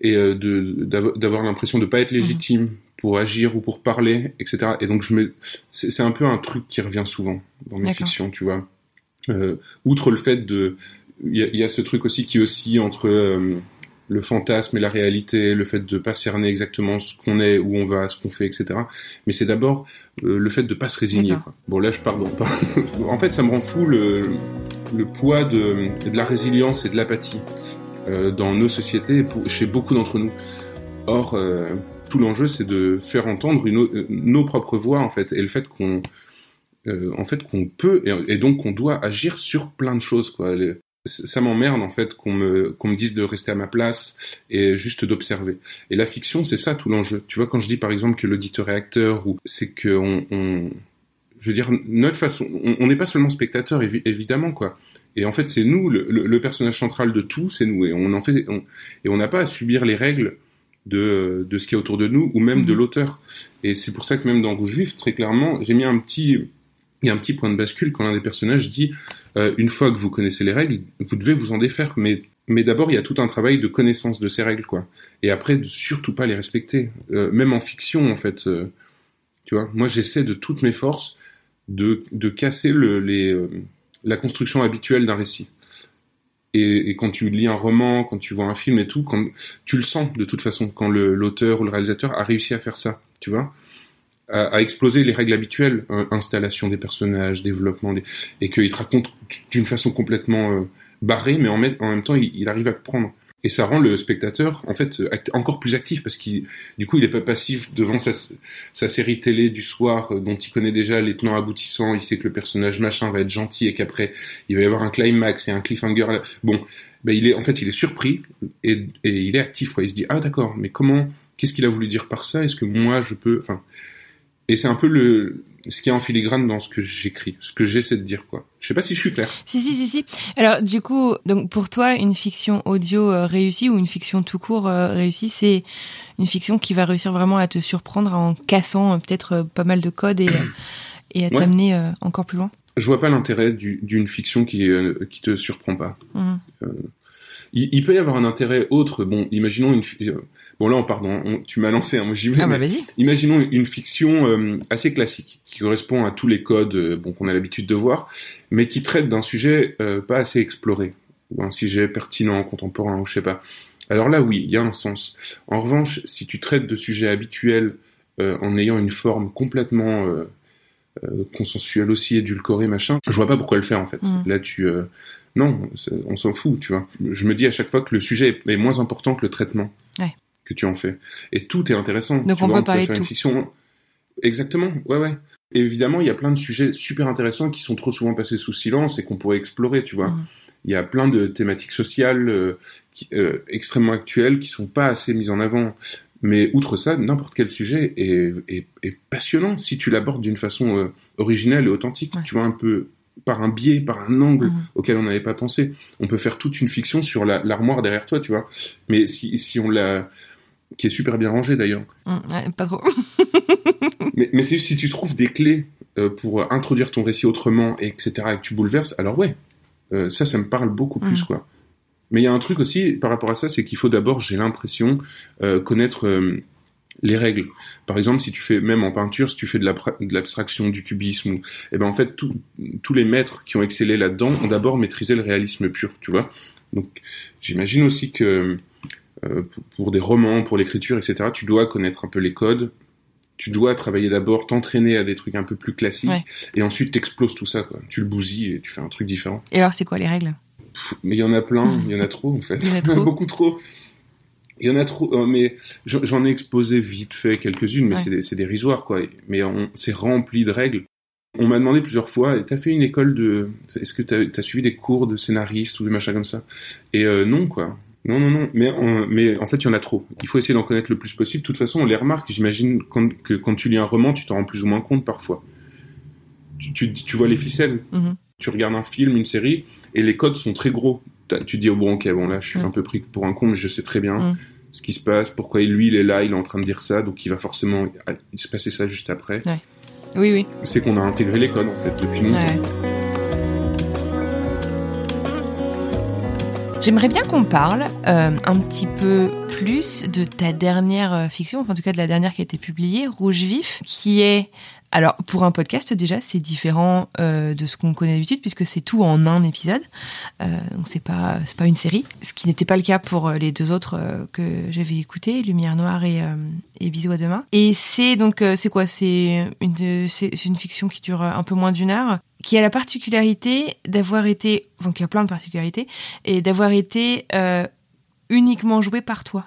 et de d'avoir l'impression de pas être légitime. Mhm pour agir ou pour parler, etc. Et donc je me, c'est un peu un truc qui revient souvent dans mes fictions, tu vois. Euh, outre le fait de, il y, a ce truc aussi qui oscille entre euh, le fantasme et la réalité, le fait de pas cerner exactement ce qu'on est, où on va, ce qu'on fait, etc. Mais c'est d'abord euh, le fait de pas se résigner. Quoi. Bon là je pardon. [laughs] en fait ça me rend fou le, le poids de, de la résilience et de l'apathie euh, dans nos sociétés, pour, chez beaucoup d'entre nous. Or tout l'enjeu, c'est de faire entendre euh, nos propres voix, en fait, et le fait qu'on, euh, en fait, qu'on peut, et, donc qu'on doit agir sur plein de choses, quoi. Ça m'emmerde, en fait, qu'on me, qu'on me dise de rester à ma place et juste d'observer. Et la fiction, c'est ça tout l'enjeu. Tu vois, quand je dis, par exemple, que l'auditeur est acteur, ou c'est que on, je veux dire, notre façon, on n'est pas seulement spectateur, évidemment, quoi. Et en fait, c'est nous, le, personnage central de tout, c'est nous. Et on en fait, et on n'a pas à subir les règles de, de ce qui est autour de nous ou même de mhm. l'auteur. Et c'est pour ça que même dans Rouge Vif, très clairement, j'ai mis un petit, il y a un petit point de bascule quand l'un des personnages dit euh, une fois que vous connaissez les règles, vous devez vous en défaire. Mais, mais d'abord, il y a tout un travail de connaissance de ces règles, quoi. Et après, de surtout pas les respecter. Euh, même en fiction, en fait. Euh, tu vois, moi, j'essaie de toutes mes forces de, de casser le, les, la construction habituelle d'un récit. Et, et, quand tu lis un roman, quand tu vois un film et tout, quand tu le sens de toute façon quand l'auteur ou le réalisateur a réussi à faire ça, tu vois, à, à exploser les règles habituelles, hein, installation des personnages, développement, des, et qu'il te raconte d'une façon complètement euh, barrée, mais en, en même temps il, il, arrive à te prendre. Et ça rend le spectateur, en fait, encore plus actif parce qu'il, du coup, il est pas passif devant sa, sa série télé du soir euh, dont il connaît déjà les tenants aboutissants. Il sait que le personnage machin va être gentil et qu'après il va y avoir un climax et un cliffhanger. Bon, ben il est, en fait, il est surpris et, et il est actif. Quoi. Il se dit ah d'accord, mais comment, qu'est-ce qu'il a voulu dire par ça? Est-ce que moi je peux, enfin, et c'est un peu le, ce qui est en filigrane dans ce que j'écris, ce que j'essaie de dire, quoi. Je sais pas si je suis clair. Si, si, si, si. Alors, du coup, donc, pour toi, une fiction audio euh, réussie ou une fiction tout court euh, réussie, c'est une fiction qui va réussir vraiment à te surprendre en cassant euh, peut-être pas mal de codes et, et à t'amener encore plus loin? Je vois pas l'intérêt d'une fiction qui, qui te surprend pas. Mmh. Il, il, peut y avoir un intérêt autre. Bon, imaginons une, Bon là, pardon, tu m'as lancé, un moi j'y vais. Ah, bah, imaginons une fiction euh, assez classique qui correspond à tous les codes euh, bon qu'on a l'habitude de voir, mais qui traite d'un sujet euh, pas assez exploré ou un sujet pertinent, contemporain, ou je sais pas. Alors là, oui, il y a un sens. En revanche, si tu traites de sujets habituels en ayant une forme complètement consensuelle aussi, édulcorée, machin, je vois pas pourquoi le faire en fait. Mm. Là, tu non, on s'en fout, tu vois. Je me dis à chaque fois que le sujet est moins important que le traitement. Ouais que tu en fais. Et tout est intéressant. Donc on peut parler de tout. fiction. Exactement, ouais, ouais. évidemment, il y a plein de sujets super intéressants qui sont trop souvent passés sous silence et qu'on pourrait explorer, tu vois. Mm. Il y a plein de thématiques sociales euh, qui, euh, extrêmement actuelles qui sont pas assez mises en avant. Mais outre ça, n'importe quel sujet est, est, est, passionnant si tu l'abordes d'une façon euh, originelle et authentique. Tu vois, un peu par un biais, par un angle mm. auquel on n'avait pas pensé. On peut faire toute une fiction sur l'armoire derrière toi, tu vois. Mais si, si on la qui est super bien rangé d'ailleurs. Mmh, pas trop. [laughs] mais, mais si tu trouves des clés euh, pour introduire ton récit autrement, et etc., et que tu bouleverses, alors ouais, euh, ça, ça me parle beaucoup plus, mmh. quoi. Mais il y a un truc aussi par rapport à ça, c'est qu'il faut d'abord, j'ai l'impression, euh, connaître les règles. Par exemple, si tu fais, même en peinture, si tu fais de l'abstraction, du cubisme, et eh ben en fait, tous les maîtres qui ont excellé là-dedans ont d'abord maîtrisé le réalisme pur, tu vois. Donc, j'imagine aussi que euh, pour des romans, pour l'écriture, etc., tu dois connaître un peu les codes. Tu dois travailler d'abord, t'entraîner à des trucs un peu plus classiques, et ensuite t'exploses tout ça. Quoi. Tu le bousilles et tu fais un truc différent. Et alors, c'est quoi les règles? Mais il y en a plein, il y en a trop en fait. Il y en a trop. [laughs] Beaucoup trop. Il y en a trop, euh, mais j'en ai exposé vite fait quelques-unes, mais Ouais. c'est dérisoire, quoi. Mais on- c'est rempli de règles. On m'a demandé plusieurs fois, t'as fait une école de, est-ce que t'as as suivi des cours de scénariste ou des machins comme ça? Et euh, non, quoi. Non, non, non. Mais, en- mais en fait, il y en a trop. Il faut essayer d'en connaître le plus possible. De toute façon, on les remarque. J'imagine que quand tu lis un roman, tu t'en rends plus ou moins compte parfois. Tu, tu, tu vois les ficelles. Mhm. Tu regardes un film, une série, et les codes sont très gros. Tu dis, oh, bon, ok, bon, là, je suis Mm. un peu pris pour un con, mais je sais très bien Mm. ce qui se passe, pourquoi lui, il est là, il est en train de dire ça, donc il va forcément il se passer ça juste après. Oui, oui. C'est qu'on a intégré les codes, en fait, depuis longtemps. Ouais. J'aimerais bien qu'on parle euh, un petit peu plus de ta dernière euh, fiction, enfin, en tout cas de la dernière qui a été publiée, Rouge Vif, qui est alors pour un podcast déjà c'est différent euh, de ce qu'on connaît d'habitude puisque c'est tout en un épisode, donc c'est pas pas une série, ce qui n'était pas le cas pour les deux autres que j'avais écoutés, Lumière Noire et, Bisous à demain. Et c'est donc c'est quoi? C'est une fiction qui dure un peu moins d'une heure qui a la particularité d'avoir été, enfin qui a plein de particularités, et d'avoir été euh, uniquement joué par toi,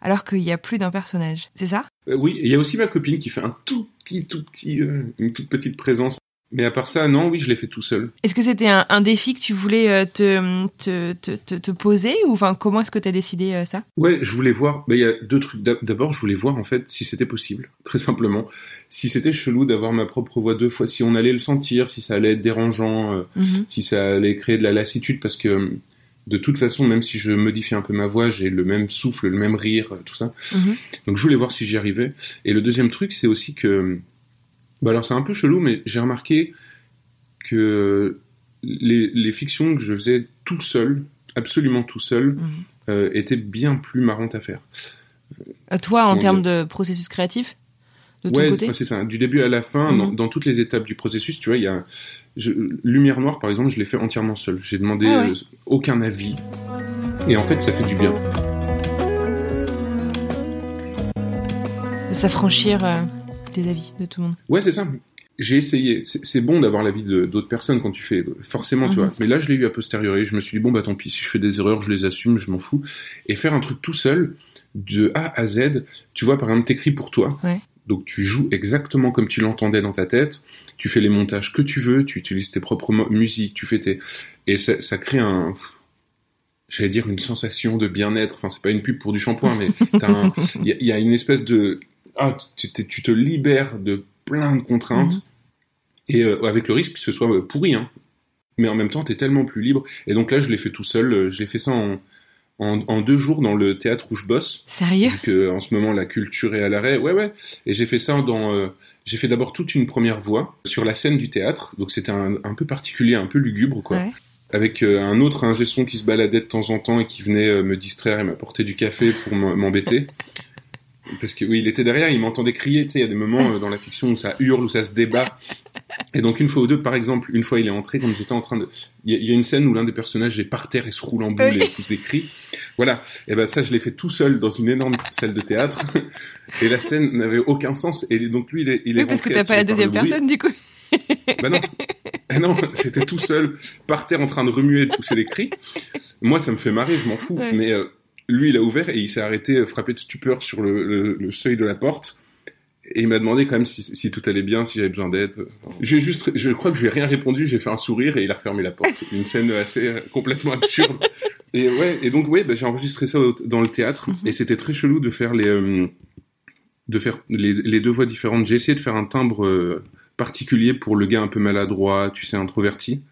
alors qu'il y a plus d'un personnage. C'est ça? Euh, oui, il y a aussi ma copine qui fait un tout petit, tout petit, euh, une toute petite présence. Mais à part ça, non, oui, je l'ai fait tout seul. Est-ce que c'était un, un défi que tu voulais euh, te, te, te, te, te poser ou enfin comment est-ce que tu as décidé euh, ça? Ouais, je voulais voir. Il y a deux trucs. D'ab- D'abord, je voulais voir en fait si c'était possible, [laughs] très simplement. Si c'était chelou d'avoir ma propre voix deux fois, si on allait le sentir, si ça allait être dérangeant, euh, si ça allait créer de la lassitude, parce que de toute façon, même si je modifie un peu ma voix, j'ai le même souffle, le même rire, tout ça. Mhm. Donc je voulais voir si j'y arrivais. Et le deuxième truc, c'est aussi que, bah alors c'est un peu chelou, mais j'ai remarqué que les, les fictions que je faisais tout seul, absolument tout seul, Mhm. euh, étaient bien plus marrantes à faire. Euh, Toi, en termes de processus créatif, de ton ouais, c'est ça. Du début à la fin, Mhm. dans, dans toutes les étapes du processus, tu vois, il y a je- Lumière Noire, par exemple, je l'ai fait entièrement seul. J'ai demandé Ah ouais. euh, aucun avis. Et en fait, ça fait du bien. De s'affranchir euh, des avis de tout le monde. Ouais, c'est ça. J'ai essayé. C'est bon d'avoir l'avis d'autres personnes quand tu fais, forcément, tu Mhm. vois. Mais là, je l'ai eu a posteriori. Je me suis dit, bon, bah tant pis, si je fais des erreurs, je les assume, je m'en fous. Et faire un truc tout seul, de A à Z, tu vois, par exemple, t'écris pour toi. Ouais. Donc tu joues exactement comme tu l'entendais dans ta tête. Tu fais les montages que tu veux, tu utilises tes propres musiques, tu fais tes... Et ça, ça crée un... J'allais dire une sensation de bien-être. Enfin, c'est pas une pub pour du shampoing, mais [laughs] y, il y a une espèce de... Ah, tu, tu te libères de plein de contraintes. Mhm. Et euh, avec le risque que ce soit euh, pourri, hein. Mais en même temps, t'es tellement plus libre. Et donc là, je l'ai fait tout seul. euh, Je l'ai fait ça en, en, en deux jours dans le théâtre où je bosse. Sérieux? Vu que en ce moment la culture est à l'arrêt. Ouais, ouais. Et j'ai fait ça dans. euh, j'ai fait d'abord toute une première voix sur la scène du théâtre. Donc c'était un, un peu particulier, un peu lugubre, quoi. Ouais. Avec euh, un autre ingé son qui se baladait de temps en temps et qui venait euh, me distraire et m'apporter du café pour m'embêter. Parce que oui, il était derrière, il m'entendait crier. Tu sais, il y a des moments euh, dans la fiction où ça hurle, où ça se débat. Et donc une fois ou deux, par exemple, une fois il est entré quand j'étais en train de. Il y, a- il y a une scène où l'un des personnages est par terre et se roule en boule et pousse des cris. Voilà. Et ben ça, je l'ai fait tout seul dans une énorme salle de théâtre. Et la scène n'avait aucun sens. Et donc lui, il est, il est Oui, parce que t'as pas la deuxième personne du coup. Bah non. Ah non, j'étais tout seul, par terre en train de remuer et de pousser des cris. Moi, ça me fait marrer, je m'en fous. Ouais. Mais euh, lui, il a ouvert et il s'est arrêté euh, frappé de stupeur sur le, le- le seuil de la porte. Et il m'a demandé quand même si, si tout allait bien, si j'avais besoin d'aide. J'ai juste, je crois que je lui ai rien répondu, j'ai fait un sourire et il a refermé la porte. Une scène assez euh, complètement absurde. [laughs] Et ouais, et donc ouais, bah, j'ai enregistré ça dans le théâtre Mhm. et c'était très chelou de faire les, euh, de faire les, les deux voix différentes. J'ai essayé de faire un timbre euh, particulier pour le gars un peu maladroit, tu sais, introverti.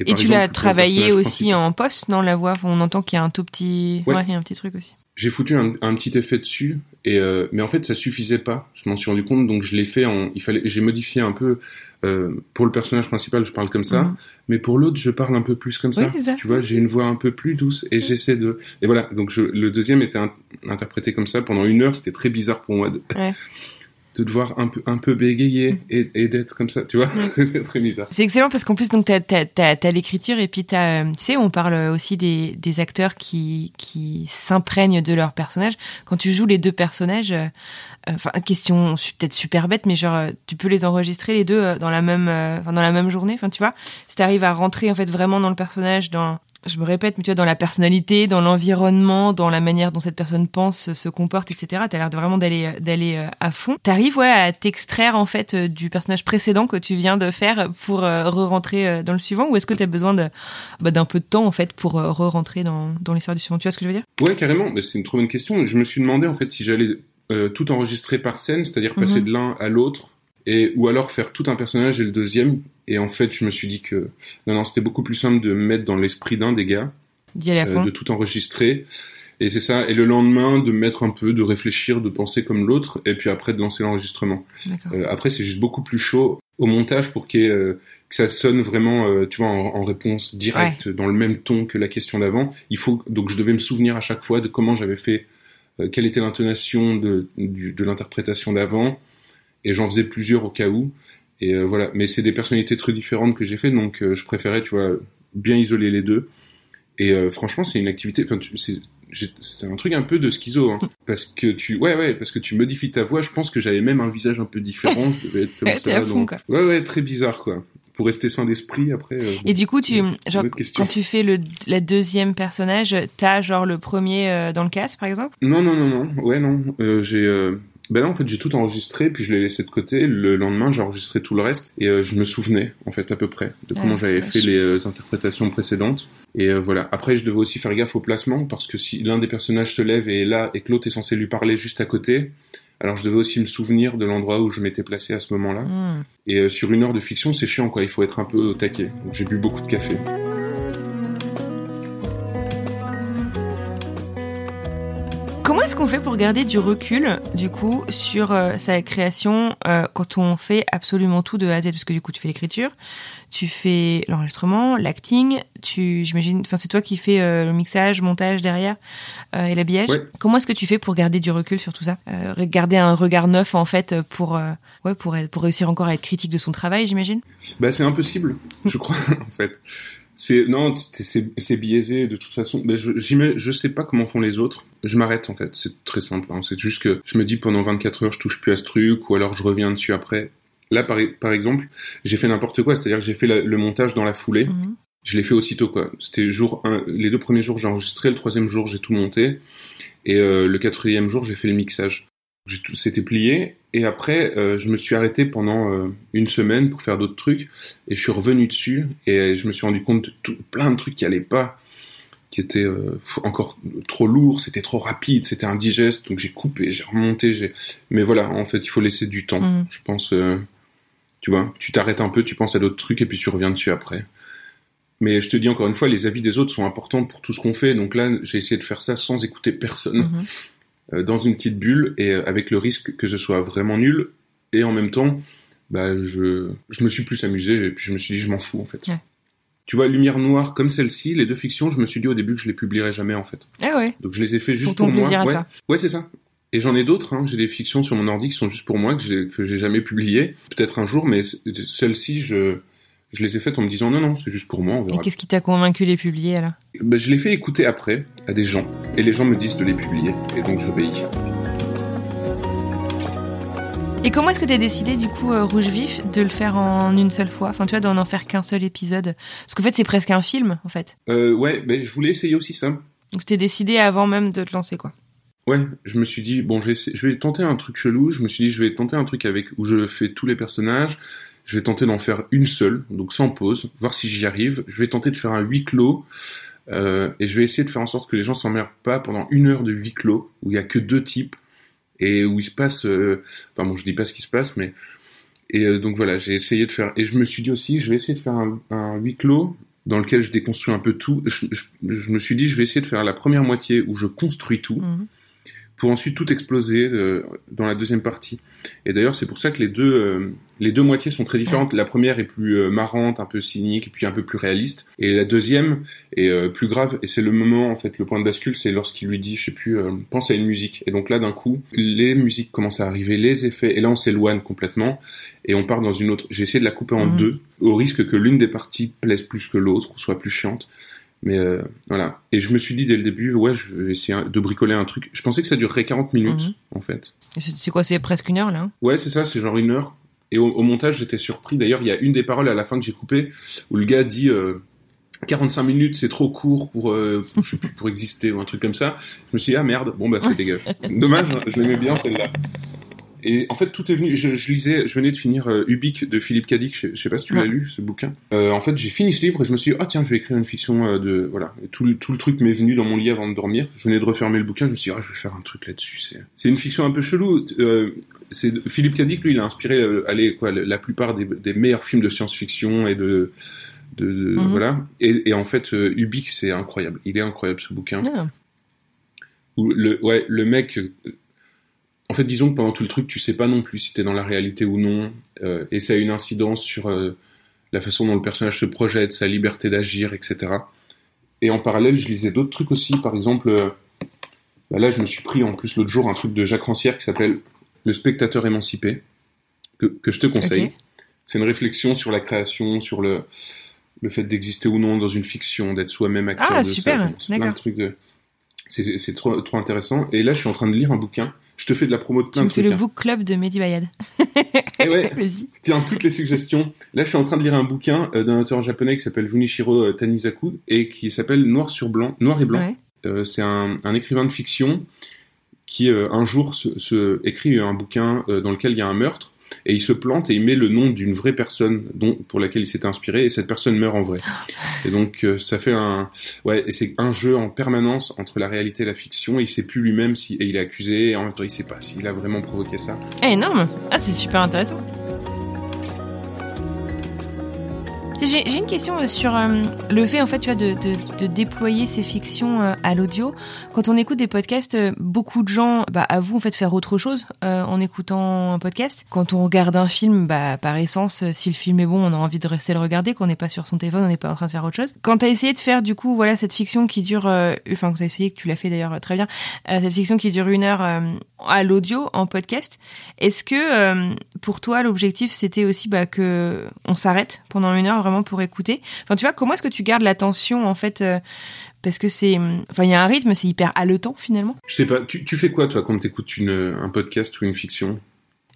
Et tu exemple, l'as travaillé aussi en poste dans la voix. On entend qu'il y a un tout petit, Ouais. ouais, il y a un petit truc aussi. J'ai foutu un, un petit effet dessus, et euh, mais en fait ça suffisait pas. Je m'en suis rendu compte, donc je l'ai fait en. Il fallait, j'ai modifié un peu euh, pour le personnage principal, je parle comme ça, Mhm. mais pour l'autre, je parle un peu plus comme ça. Oui, c'est ça. Tu vois, j'ai une voix un peu plus douce et j'essaie de. Et voilà, donc je, le deuxième était in- interprété comme ça pendant une heure. C'était très bizarre pour moi de, Ouais. [laughs] de devoir un peu, un peu bégayer et, et d'être comme ça. Tu vois, c'était [laughs] très bizarre. C'est excellent parce qu'en plus, donc, t'as, t'as, t'as, t'as l'écriture et puis t'as, euh, tu sais, on parle aussi des, des acteurs qui, qui s'imprègnent de leur personnage. Quand tu joues les deux personnages, euh, euh, enfin, question peut-être super bête, mais genre, tu peux les enregistrer les deux dans la même, euh, enfin, dans la même journée. Enfin, tu vois, si t'arrives à rentrer en fait vraiment dans le personnage, dans, je me répète, mais tu vois, dans la personnalité, dans l'environnement, dans la manière dont cette personne pense, se comporte, etc. T'as l'air de vraiment d'aller d'aller euh, à fond. T'arrives ouais à t'extraire en fait euh, du personnage précédent que tu viens de faire pour euh, re-rentrer dans le suivant, ou est-ce que t'as besoin de bah, d'un peu de temps en fait pour re-rentrer dans dans l'histoire du suivant? Tu vois ce que je veux dire? Ouais, carrément. Mais c'est une trop bonne question. Je me suis demandé en fait si j'allais tout enregistrer par scène, c'est-à-dire passer mhm. de l'un à l'autre et ou alors faire tout un personnage et le deuxième. Et en fait, je me suis dit que non, non, c'était beaucoup plus simple de me mettre dans l'esprit d'un des gars, euh, de tout enregistrer. Et c'est ça. Et le lendemain, de mettre un peu, de réfléchir, de penser comme l'autre, et puis après de lancer l'enregistrement. Euh, après, c'est juste beaucoup plus chaud au montage pour euh, que ça sonne vraiment, euh, tu vois, en, réponse directe, dans le même ton que la question d'avant. Il faut donc je devais me souvenir à chaque fois de comment j'avais fait, quelle était l'intonation de, de l'interprétation d'avant, et j'en faisais plusieurs au cas où. Et euh, voilà, mais c'est des personnalités très différentes que j'ai fait, donc euh, je préférais, tu vois, bien isoler les deux. Et euh, franchement, c'est une activité, enfin, c'est un truc un peu de schizo, hein, [laughs] parce que tu, ouais, ouais, parce que tu modifies ta voix. Je pense que j'avais même un visage un peu différent. Je devais être comme [laughs] ça. Donc... Ouais, ouais, très bizarre, quoi. Pour rester sain d'esprit après. et du coup, tu, genre, quand tu fais le la deuxième personnage, t'as genre le premier dans le casque, par exemple? Non, non, non, non. Ouais, non. j'ai ben là, en fait, j'ai tout enregistré, puis je l'ai laissé de côté. Le lendemain, j'ai enregistré tout le reste, et euh, je me souvenais, en fait, à peu près, de comment j'avais fait les euh, interprétations précédentes. Et euh, voilà. Après, je devais aussi faire gaffe au placement, parce que si l'un des personnages se lève et est là, et que l'autre est censé lui parler juste à côté, alors je devais aussi me souvenir de l'endroit où je m'étais placé à ce moment-là. Hmm. Et sur une heure de fiction, c'est chiant, quoi. Il faut être un peu au taquet. J'ai bu beaucoup de café. Qu'on fait pour garder du recul, du coup, sur euh, sa création euh, quand on fait absolument tout de A à Z Parce que du coup, tu fais l'écriture, tu fais l'enregistrement, l'acting, tu, j'imagine, enfin, c'est toi qui fais euh, le mixage, montage derrière et l'habillage. Comment est-ce que tu fais pour garder du recul sur tout ça? Garder un regard neuf, en fait, pour, ouais, pour, pour réussir encore à être critique de son travail, j'imagine? Bah, c'est impossible, je crois, [laughs] en fait c'est non, c'est biaisé de toute façon. Mais je je sais pas comment font les autres. Je m'arrête en fait. C'est très simple. Hein. C'est juste que je me dis pendant 24 heures, je touche plus à ce truc, ou alors je reviens dessus après. Là, par, par exemple, j'ai fait n'importe quoi. C'est-à-dire que j'ai fait le montage dans la foulée. Mhm. Je l'ai fait aussitôt quoi. C'était jour un, les deux premiers jours j'ai enregistré, le troisième jour j'ai tout monté, et euh, le quatrième jour j'ai fait le mixage. C'était plié et après, euh, je me suis arrêté pendant euh, une semaine pour faire d'autres trucs, et je suis revenu dessus, et je me suis rendu compte de tout, plein de trucs qui allaient pas, qui étaient euh, encore trop lourds, c'était trop rapide, c'était indigeste, donc j'ai coupé, j'ai remonté, j'ai... Mais voilà, en fait, il faut laisser du temps, mmh. je pense. tu vois, tu t'arrêtes un peu, tu penses à d'autres trucs, et puis tu reviens dessus après. Mais je te dis encore une fois, les avis des autres sont importants pour tout ce qu'on fait, donc là, j'ai essayé de faire ça sans écouter personne. Mmh. Euh, dans une petite bulle et euh, avec le risque que ce soit vraiment nul et en même temps bah je je me suis plus amusé et puis je me suis dit je m'en fous en fait. Tu vois, Lumière Noire comme celle-ci, les deux fictions, je me suis dit au début que je les publierais jamais en fait. Ah ouais. Donc je les ai fait juste pour, moi. Ouais, ouais c'est ça. Et j'en ai d'autres. Hein. J'ai des fictions sur mon ordi qui sont juste pour moi que j'ai jamais publiées. Peut-être un jour, mais celle-ci, je je les ai faites en me disant non, non, c'est juste pour moi. Et qu'est-ce qui t'a convaincu de les publier alors? Ben, Je les fais écouter après à des gens. Et les gens me disent de les publier. Et donc j'obéis. Et comment est-ce que tu as décidé du coup euh, Rouge Vif de le faire en une seule fois? Enfin tu vois d'en en faire qu'un seul épisode Parce qu'en fait c'est presque un film en fait. Euh, ouais, ben, je voulais essayer aussi ça. Donc c'était décidé avant même de te lancer quoi. Ouais, je me suis dit bon je vais tenter un truc chelou. Je me suis dit je vais tenter un truc avec où je fais tous les personnages je vais tenter d'en faire une seule, donc sans pause, voir si j'y arrive. Je vais tenter de faire un huis clos. Euh, et je vais essayer de faire en sorte que les gens s'emmerdent pas pendant une heure de huis clos, où il y a que deux types, et où il se passe... Euh, enfin bon, je dis pas ce qui se passe, mais... Et euh, donc voilà, j'ai essayé de faire... Et je me suis dit aussi, je vais essayer de faire un, huis clos dans lequel je déconstruis un peu tout. Je, me suis dit, je vais essayer de faire la première moitié où je construis tout. Mhm pour ensuite tout exploser euh, dans la deuxième partie. Et d'ailleurs, c'est pour ça que les deux, euh, les deux moitiés sont très différentes. La première est plus euh, marrante, un peu cynique, et puis un peu plus réaliste. Et la deuxième est plus grave. Et c'est le moment, en fait, le point de bascule, c'est lorsqu'il lui dit, je sais plus, pense à une musique. Et donc là, d'un coup, les musiques commencent à arriver, les effets, et là, on s'éloigne complètement, et on part dans une autre. J'ai essayé de la couper en mhm. deux, au risque que l'une des parties plaise plus que l'autre, ou soit plus chiante. Mais euh, voilà. Et je me suis dit dès le début, ouais, je vais essayer de bricoler un truc. Je pensais que ça durerait 40 minutes, mhm. en fait. C'est quoi, c'est presque une heure, là hein? Ouais, c'est ça, c'est genre une heure. Et au, montage, j'étais surpris. D'ailleurs, il y a une des paroles à la fin que j'ai coupée où le gars dit euh, 45 minutes, c'est trop court pour, euh, pour, je sais plus, pour exister ou un truc comme ça. Je me suis dit, ah merde, bon bah c'est [laughs] dégueu. Dommage, hein, je l'aimais bien celle-là. Et en fait, tout est venu. Je, je lisais, je venais de finir euh, Ubik de Philippe Cadic. Je, je sais pas si tu l'as lu ce bouquin. Euh, en fait, j'ai fini ce livre et je me suis dit, ah tiens, je vais écrire une fiction euh, de voilà. Et tout, le, tout le truc m'est venu dans mon lit avant de dormir. Je venais de refermer le bouquin. Je me suis dit, ah, je vais faire un truc là-dessus. C'est, une fiction un peu chelou. Euh, c'est Philippe Cadic, lui, il a inspiré, allez, quoi, la plupart des, des meilleurs films de science-fiction et de de, de Mhm. voilà. Et, et en fait, Ubik, c'est incroyable. Il est incroyable ce bouquin. Ah. Où le, ouais, le mec. En fait, disons que pendant tout le truc, tu sais pas non plus si t'es dans la réalité ou non, euh, et ça a une incidence sur euh, la façon dont le personnage se projette, sa liberté d'agir, etc. Et en parallèle, je lisais d'autres trucs aussi. Par exemple, euh, bah là, je me suis pris en plus l'autre jour un truc de Jacques Rancière qui s'appelle Le spectateur émancipé, que, que je te conseille. C'est une réflexion sur la création, sur le, le fait d'exister ou non dans une fiction, d'être soi-même acteur Ah, de super, ça. C'est plein de trucs c'est trop, trop intéressant. Et là, je suis en train de lire un bouquin. Je te fais de la promo de Tu plein me de fais trucs. le hein. book club de Mehdi Bayad. Eh ouais, [laughs] tiens, toutes les suggestions. Là, je suis en train de lire un bouquin euh, d'un auteur japonais qui s'appelle Junichiro euh, Tanizaku et qui s'appelle Noir sur blanc, Noir et blanc. Ouais. Euh, c'est un, un écrivain de fiction qui euh, un jour se, se écrit un bouquin euh, dans lequel il y a un meurtre et il se plante et il met le nom d'une vraie personne dont pour laquelle il s'était inspiré et cette personne meurt en vrai. [gasps] Et donc euh, ça fait un ouais et c'est un jeu en permanence entre la réalité et la fiction et il sait plus lui-même si et il est accusé et en même temps il sait pas s'il a vraiment provoqué ça. Ah, énorme. Ah, c'est super intéressant. J'ai une question euh, sur euh, le fait en fait tu vois de, déployer ces fictions euh, à l'audio. Quand on écoute des podcasts, beaucoup de gens bah, avouent en fait faire autre chose en écoutant un podcast. Quand on regarde un film, bah par essence, si le film est bon, on a envie de rester le regarder. Qu'on n'est pas sur son téléphone, on n'est pas en train de faire autre chose. Quand t'as essayé de faire du coup voilà cette fiction qui dure, enfin que t'as essayé, que tu l'as fait d'ailleurs très bien, cette fiction qui dure une heure à l'audio en podcast. Est-ce que pour toi l'objectif c'était aussi bah, que on s'arrête pendant une heure vraiment pour écouter Enfin tu vois comment est-ce que tu gardes l'attention en fait euh, parce que c'est enfin il y a un rythme c'est hyper haletant finalement. Je sais pas, tu, tu fais quoi toi quand t'écoutes une un podcast ou une fiction?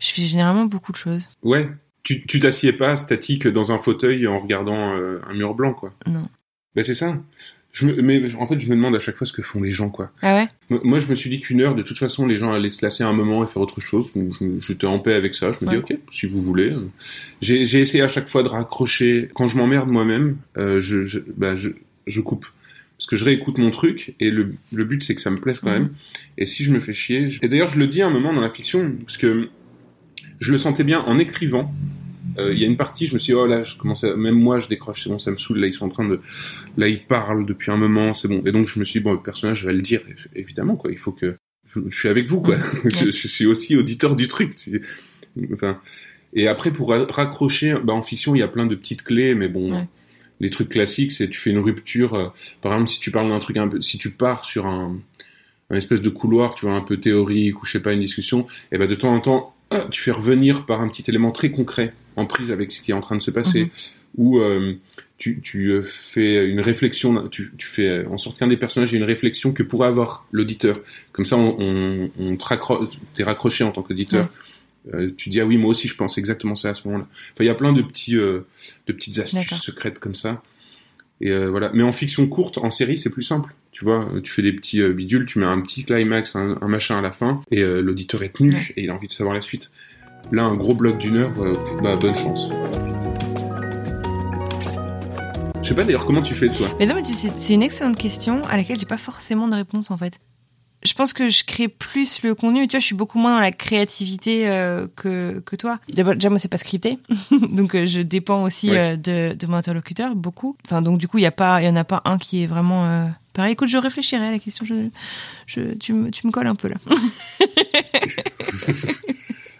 Je fais généralement beaucoup de choses. Ouais. Tu tu t'assieds pas statique dans un fauteuil en regardant euh, un mur blanc, quoi? Non. Ben c'est ça. Je me, mais en fait, je me demande à chaque fois ce que font les gens, quoi. Ah ouais? Moi, moi, je me suis dit qu'une heure, de toute façon, les gens allaient se lasser un moment et faire autre chose. J'étais en paix avec ça. Je me dis, ok, si vous voulez. J'ai essayé à chaque fois de raccrocher. Quand je m'emmerde moi-même, euh, je, je, je, je coupe. Parce que je réécoute mon truc et le, le but, c'est que ça me plaise quand Mhm. même. Et si je me fais chier... je- Et d'ailleurs, je le dis à un moment dans la fiction, parce que je le sentais bien en écrivant. Euh, Il y a une partie, je me suis dit, oh là, je commence à... même moi, je décroche, c'est bon, ça me saoule. Là, ils sont en train de, là, ils parlent depuis un moment, c'est bon. Et donc, je me suis dit, bon, le personnage va le dire, év- évidemment, quoi. Il faut que je, je suis avec vous, quoi. [laughs] je, je suis aussi auditeur du truc. Enfin, et après, pour ra- raccrocher, bah, en fiction, il y a plein de petites clés, mais bon, Ouais. les trucs classiques, c'est tu fais une rupture. euh, par exemple, si tu parles d'un truc un peu, si tu pars sur un, un espèce de couloir, tu vois, un peu théorique ou je sais pas, une discussion, et ben de temps en temps, [coughs] tu fais revenir par un petit élément très concret, en prise avec ce qui est en train de se passer, Mhm. ou euh, tu, tu euh, fais une réflexion, tu, tu fais euh, en sorte qu'un des personnages ait une réflexion que pourrait avoir l'auditeur. Comme ça, on, on, on raccro- raccroché en tant qu'auditeur. Euh, tu dis ah oui moi aussi je pense exactement ça à ce moment-là. Enfin il y a plein de petits euh, de petites astuces secrètes comme ça. Et euh, voilà. Mais en fiction courte, en série, c'est plus simple. Tu vois, tu fais des petits bidules, tu mets un petit climax, un, un machin à la fin, et l'auditeur est tenu Ouais. et il a envie de savoir la suite. Là, un gros bloc d'une heure, euh, bah bonne chance. Je sais pas d'ailleurs comment tu fais toi? Mais non, mais c'est une excellente question à laquelle j'ai pas forcément de réponse en fait. Je pense que je crée plus le contenu, tu vois, je suis beaucoup moins dans la créativité euh, que, que toi. D'abord, Déjà, moi, c'est pas scripté, [laughs] donc euh, je dépends aussi euh, de, de mon interlocuteur, beaucoup. Enfin, donc du coup, il y a pas, il y en a pas un qui est vraiment pareil. Écoute, je réfléchirai à la question. Je, je, tu, me, tu me colles un peu là. [laughs] [laughs]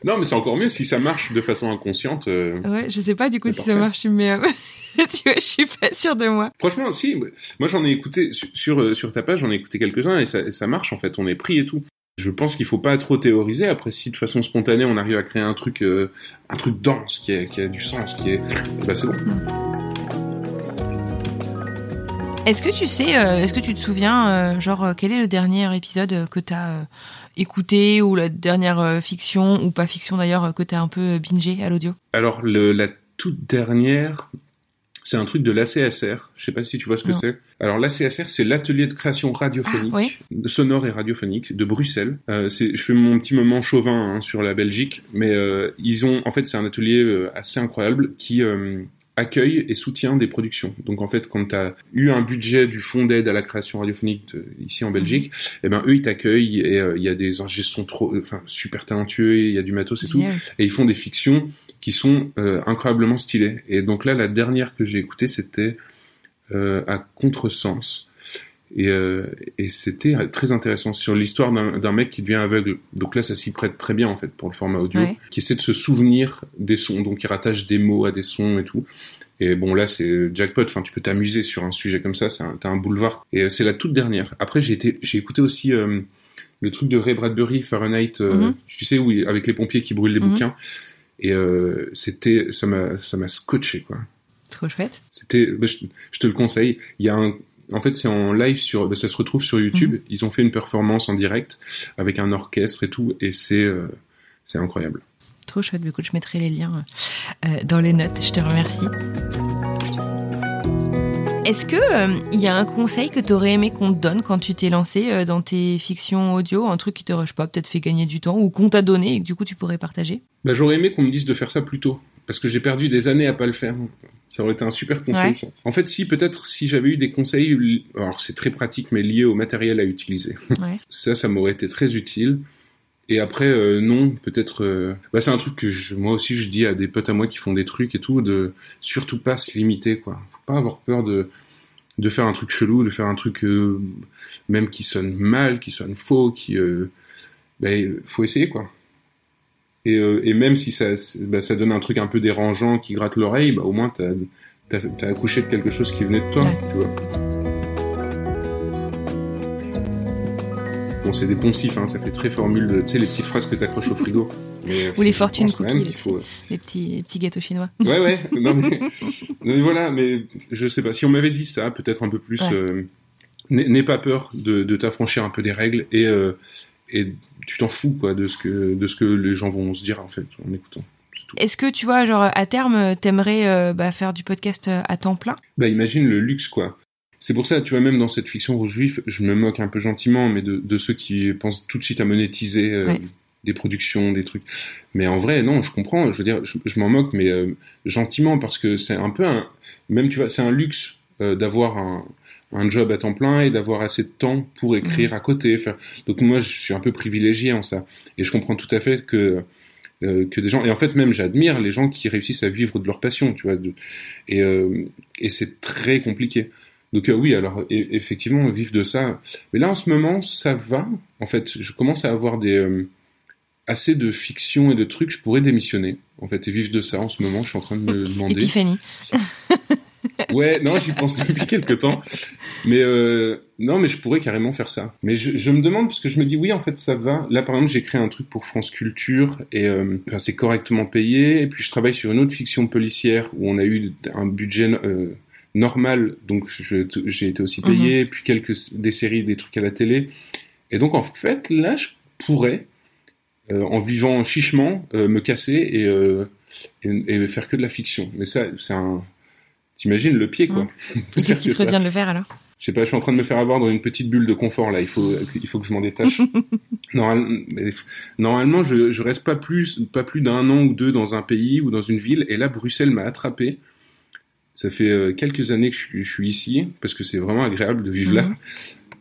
Non, mais c'est encore mieux si ça marche de façon inconsciente. euh, ouais, je sais pas du coup si parfait. ça marche, mais euh, [laughs] tu vois, je suis pas sûre de moi. Franchement, si. Moi, j'en ai écouté sur sur, euh, sur ta page, j'en ai écouté quelques-uns et ça, et ça marche en fait. On est pris et tout. Je pense qu'il faut pas trop théoriser. Après, si de façon spontanée, on arrive à créer un truc, euh, un truc dense qui a, qui a du sens, qui est, bah c'est bon. Est-ce que tu sais, est-ce que tu te souviens, genre, quel est le dernier épisode que t'as écouté ou la dernière euh, fiction ou pas fiction d'ailleurs euh, que t'as un peu euh, bingé à l'audio? Alors, le, la toute dernière, C'est un truc de l'ACSR. Je sais pas si tu vois ce que c'est. Alors l'ACSR, c'est l'atelier de création radiophonique, Ah, sonore et radiophonique de Bruxelles. Euh, je fais mon petit moment chauvin hein, sur la Belgique, mais euh, ils ont, en fait, c'est un atelier euh, assez incroyable qui accueille et soutient des productions. Donc en fait, quand tu as eu un budget du fonds d'aide à la création radiophonique de- ici en Belgique, eh ben eux ils t'accueillent et euh, il y a des ingé sons trop, enfin super talentueux, il y a du matos et tout et ils font des fictions qui sont euh, incroyablement stylées. Et donc là, la dernière que j'ai écoutée, c'était euh, à Contresens. Et, euh, et c'était très intéressant sur l'histoire d'un mec qui devient aveugle. Donc là, ça s'y prête très bien en fait pour le format audio, Ouais. qui essaie de se souvenir des sons. Donc il rattache des mots à des sons et tout. Et bon là, c'est jackpot. Enfin, tu peux t'amuser sur un sujet comme ça. C'est un- T'as un boulevard. Et euh, c'est la toute dernière. Après, j'ai écouté aussi euh, le truc de Ray Bradbury, Fahrenheit. euh, Mhm. Tu sais où avec les pompiers qui brûlent les Mhm. bouquins. Et euh, c'était, ça m'a, ça m'a scotché quoi. Trop chouette. C'était, bah, je, je te le conseille. Il y a un, en fait, c'est en live sur, bah, ça se retrouve sur YouTube. Ils ont fait une performance en direct avec un orchestre et tout, et c'est, euh, c'est incroyable. Trop chouette. Écoute, je mettrai les liens euh, dans les notes. Je te remercie. Est-ce que euh, il y a un conseil que tu aurais aimé qu'on te donne quand tu t'es lancé euh, dans tes fictions audio, un truc qui te, sais pas, peut-être fait gagner du temps ou qu'on t'a donné et que du coup tu pourrais partager? Bah, j'aurais aimé qu'on me dise de faire ça plus tôt, parce que j'ai perdu des années à pas le faire. Ça aurait été un super conseil. Ouais. ça. En fait, si peut-être si j'avais eu des conseils, alors c'est très pratique, mais liés au matériel à utiliser. [laughs] Ouais. Ça, ça m'aurait été très utile. Et après, euh, non, peut-être. euh, Bah, c'est un truc que je- moi aussi je dis à des potes à moi qui font des trucs et tout, de surtout pas se limiter, quoi. Faut pas avoir peur de de faire un truc chelou, de faire un truc euh, même qui sonne mal, qui sonne faux, qui. Bah, faut essayer, quoi. Et, euh, et même si ça, bah, ça donne un truc un peu dérangeant qui gratte l'oreille, bah, au moins t'as as, as accouché de quelque chose qui venait de toi, Ouais. tu vois. Bon, c'est des poncifs, hein, ça fait très formule, de- tu sais, les petites phrases que t'accroches au frigo. Mais Ou les je fortune pense quand même cookies, faut- Les petits, les petits gâteaux chinois. Ouais, ouais. [laughs] Non mais, non, mais voilà, mais je sais pas. Si on m'avait dit ça, peut-être un peu plus. Ouais. euh, N'aie n'aie pas peur de, de t'affranchir un peu des règles et euh, et tu t'en fous quoi de ce que de ce que les gens vont se dire en fait en écoutant. Est-ce que tu vois, genre à terme, t'aimerais euh, bah, faire du podcast euh, à temps plein? Bah imagine le luxe quoi. C'est pour ça, tu vois, même dans cette fiction rouge vif, je me moque un peu gentiment, mais de, de ceux qui pensent tout de suite à monétiser euh, Ouais. des productions, des trucs. Mais en vrai, non, je comprends. Je veux dire, je, je m'en moque, mais euh, gentiment, parce que c'est un peu un, même tu vois, c'est un luxe euh, d'avoir un, un job à temps plein et d'avoir assez de temps pour écrire à côté. Faire... Donc moi, je suis un peu privilégié en ça, et je comprends tout à fait que euh, que des gens et en fait même j'admire les gens qui réussissent à vivre de leur passion, tu vois. de- et euh, et c'est très compliqué. Donc euh, oui, alors e- effectivement, vivre de ça. Mais là, en ce moment, ça va. En fait, je commence à avoir des assez de fiction et de trucs. Je pourrais démissionner, en fait, et vivre de ça. En ce moment, je suis en train de me demander. Épiphanie. Ouais, non, j'y pense depuis quelques temps. Mais euh, non, mais je pourrais carrément faire ça. Mais je, je me demande parce que je me dis oui, en fait, ça va. Là, par exemple, j'ai créé un truc pour France Culture et euh, enfin, c'est correctement payé. Et puis je travaille sur une autre fiction policière où on a eu un budget euh, normal, donc j'ai été aussi payé. Puis quelques des séries, des trucs à la télé. Et donc en fait, là, je pourrais, euh, en vivant chichement, euh, me casser et, euh, et et faire que de la fiction. Mais ça, c'est un T'imagines le pied, quoi. [laughs] Et Faire qu'est-ce qui te ça. revient de le faire alors? Je sais pas, je suis en train de me faire avoir dans une petite bulle de confort là. Il faut, il faut que je m'en détache. [laughs] Normal- normalement, je, je reste pas plus, pas plus d'un an ou deux dans un pays ou dans une ville. Et là, Bruxelles m'a attrapé. Ça fait euh, quelques années que je suis, je suis ici parce que c'est vraiment agréable de vivre là. Mhm.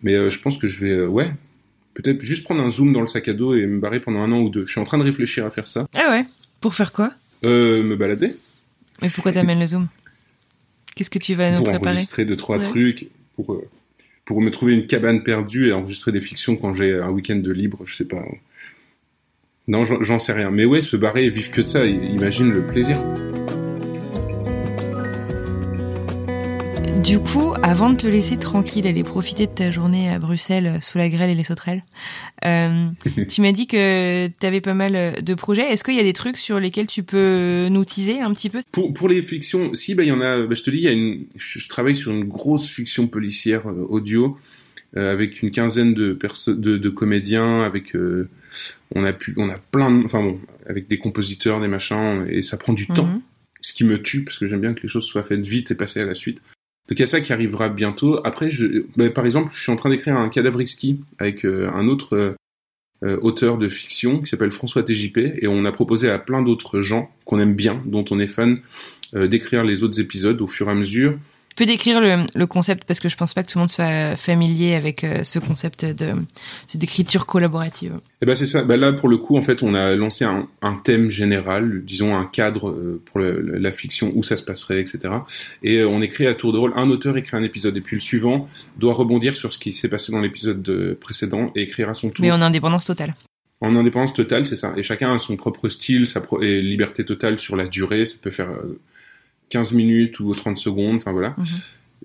Mais euh, je pense que je vais, euh, ouais, peut-être juste prendre un zoom dans le sac à dos et me barrer pendant un an ou deux. Je suis en train de réfléchir à faire ça. Ah ouais? Pour faire quoi? Euh, me balader Mais pourquoi t'amènes le zoom? Qu'est-ce que tu vas nous pour préparer? enregistrer deux trois Ouais. trucs pour euh, pour me trouver une cabane perdue et enregistrer des fictions quand j'ai un week-end de libre je sais pas. Non j'en sais rien. Mais ouais se barrer et vivre que de ça imagine le plaisir Du coup, avant de te laisser tranquille, aller profiter de ta journée à Bruxelles euh, sous la grêle et les sauterelles, euh, [laughs] tu m'as dit que tu avais pas mal euh, de projets. Est-ce qu'il y a des trucs sur lesquels tu peux nous teaser un petit peu? Pour pour les fictions si bah il y en a bah, je te dis il y a une je, je travaille sur une grosse fiction policière euh, audio euh, avec une quinzaine de perso de, de comédiens avec on a pu on a plein de enfin bon avec des compositeurs des machins et ça prend du temps Mhm. ce qui me tue parce que j'aime bien que les choses soient faites vite et passer à la suite. Donc il y a ça qui arrivera bientôt. Après, bah, par exemple, je suis en train d'écrire un cadavre exquis avec euh, un autre euh, euh, auteur de fiction qui s'appelle François TJP et on a proposé à plein d'autres gens qu'on aime bien, dont on est fan, d'écrire les autres épisodes au fur et à mesure peux décrire le, concept parce que je pense pas que tout le monde soit familier avec euh, ce concept de d'écriture collaborative. Eh ben c'est ça. Ben là pour le coup en fait on a lancé un, thème général, disons un cadre euh, pour la fiction où ça se passerait etc. Et euh, on écrit à tour de rôle. Un auteur écrit un épisode et puis le suivant doit rebondir sur ce qui s'est passé dans l'épisode précédent et écrire à son tour. Mais en indépendance totale. En indépendance totale, c'est ça. Et chacun a son propre style, sa et liberté totale sur la durée. Ça peut faire 15 minutes ou 30 secondes, enfin voilà. Mhm.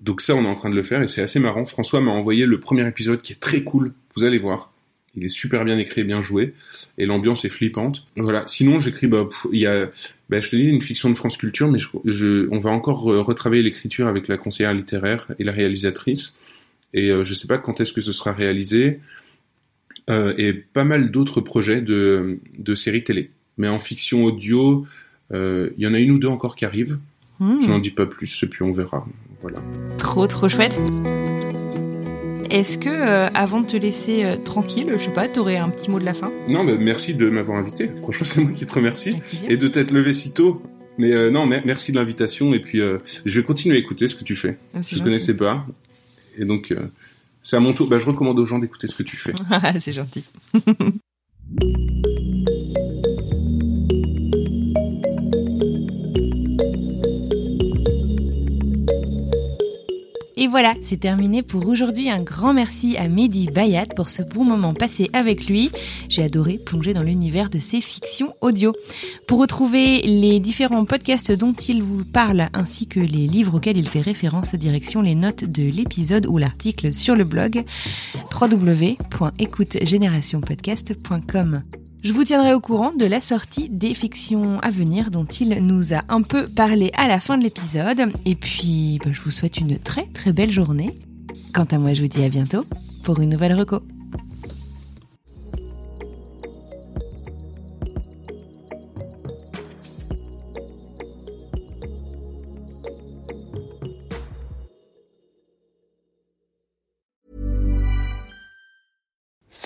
Donc ça, on est en train de le faire et c'est assez marrant. François m'a envoyé le premier épisode qui est très cool. Vous allez voir. Il est super bien écrit, bien joué, et l'ambiance est flippante. Voilà. Sinon, j'écris, bah, il y a, bah, je te dis, une fiction de France Culture, mais je, on va encore retravailler l'écriture avec la conseillère littéraire et la réalisatrice. Et euh, je sais pas quand est-ce que ce sera réalisé. Euh, et pas mal d'autres projets de, de séries télé. Mais en fiction audio, euh, il y en a une ou deux encore qui arrivent. Hmm. Je n'en dis pas plus et puis on verra. Voilà. Trop trop chouette. Est-ce que, euh, avant de te laisser euh, tranquille, je sais pas, t'aurais un petit mot de la fin? Non, mais merci de m'avoir invité. Franchement, [laughs] c'est moi qui te remercie. Et de t'être levé si tôt. Mais euh, non, merci de l'invitation. Et puis, je vais continuer à écouter ce que tu fais. Ah, je ne connaissais pas. Et donc, c'est à mon tour. Bah, je recommande aux gens d'écouter ce que tu fais. [laughs] c'est gentil. [laughs] Et voilà, c'est terminé pour aujourd'hui. Un grand merci à Mehdi Bayat pour ce bon moment passé avec lui. J'ai adoré plonger dans l'univers de ses fictions audio. Pour retrouver les différents podcasts dont il vous parle ainsi que les livres auxquels il fait référence, direction les notes de l'épisode ou l'article sur le blog www.écoutegénérationpodcast.com. Je vous tiendrai au courant de la sortie des fictions à venir dont il nous a un peu parlé à la fin de l'épisode. Et puis, bah, je vous souhaite une très très belle journée. Quant à moi, je vous dis à bientôt pour une nouvelle reco.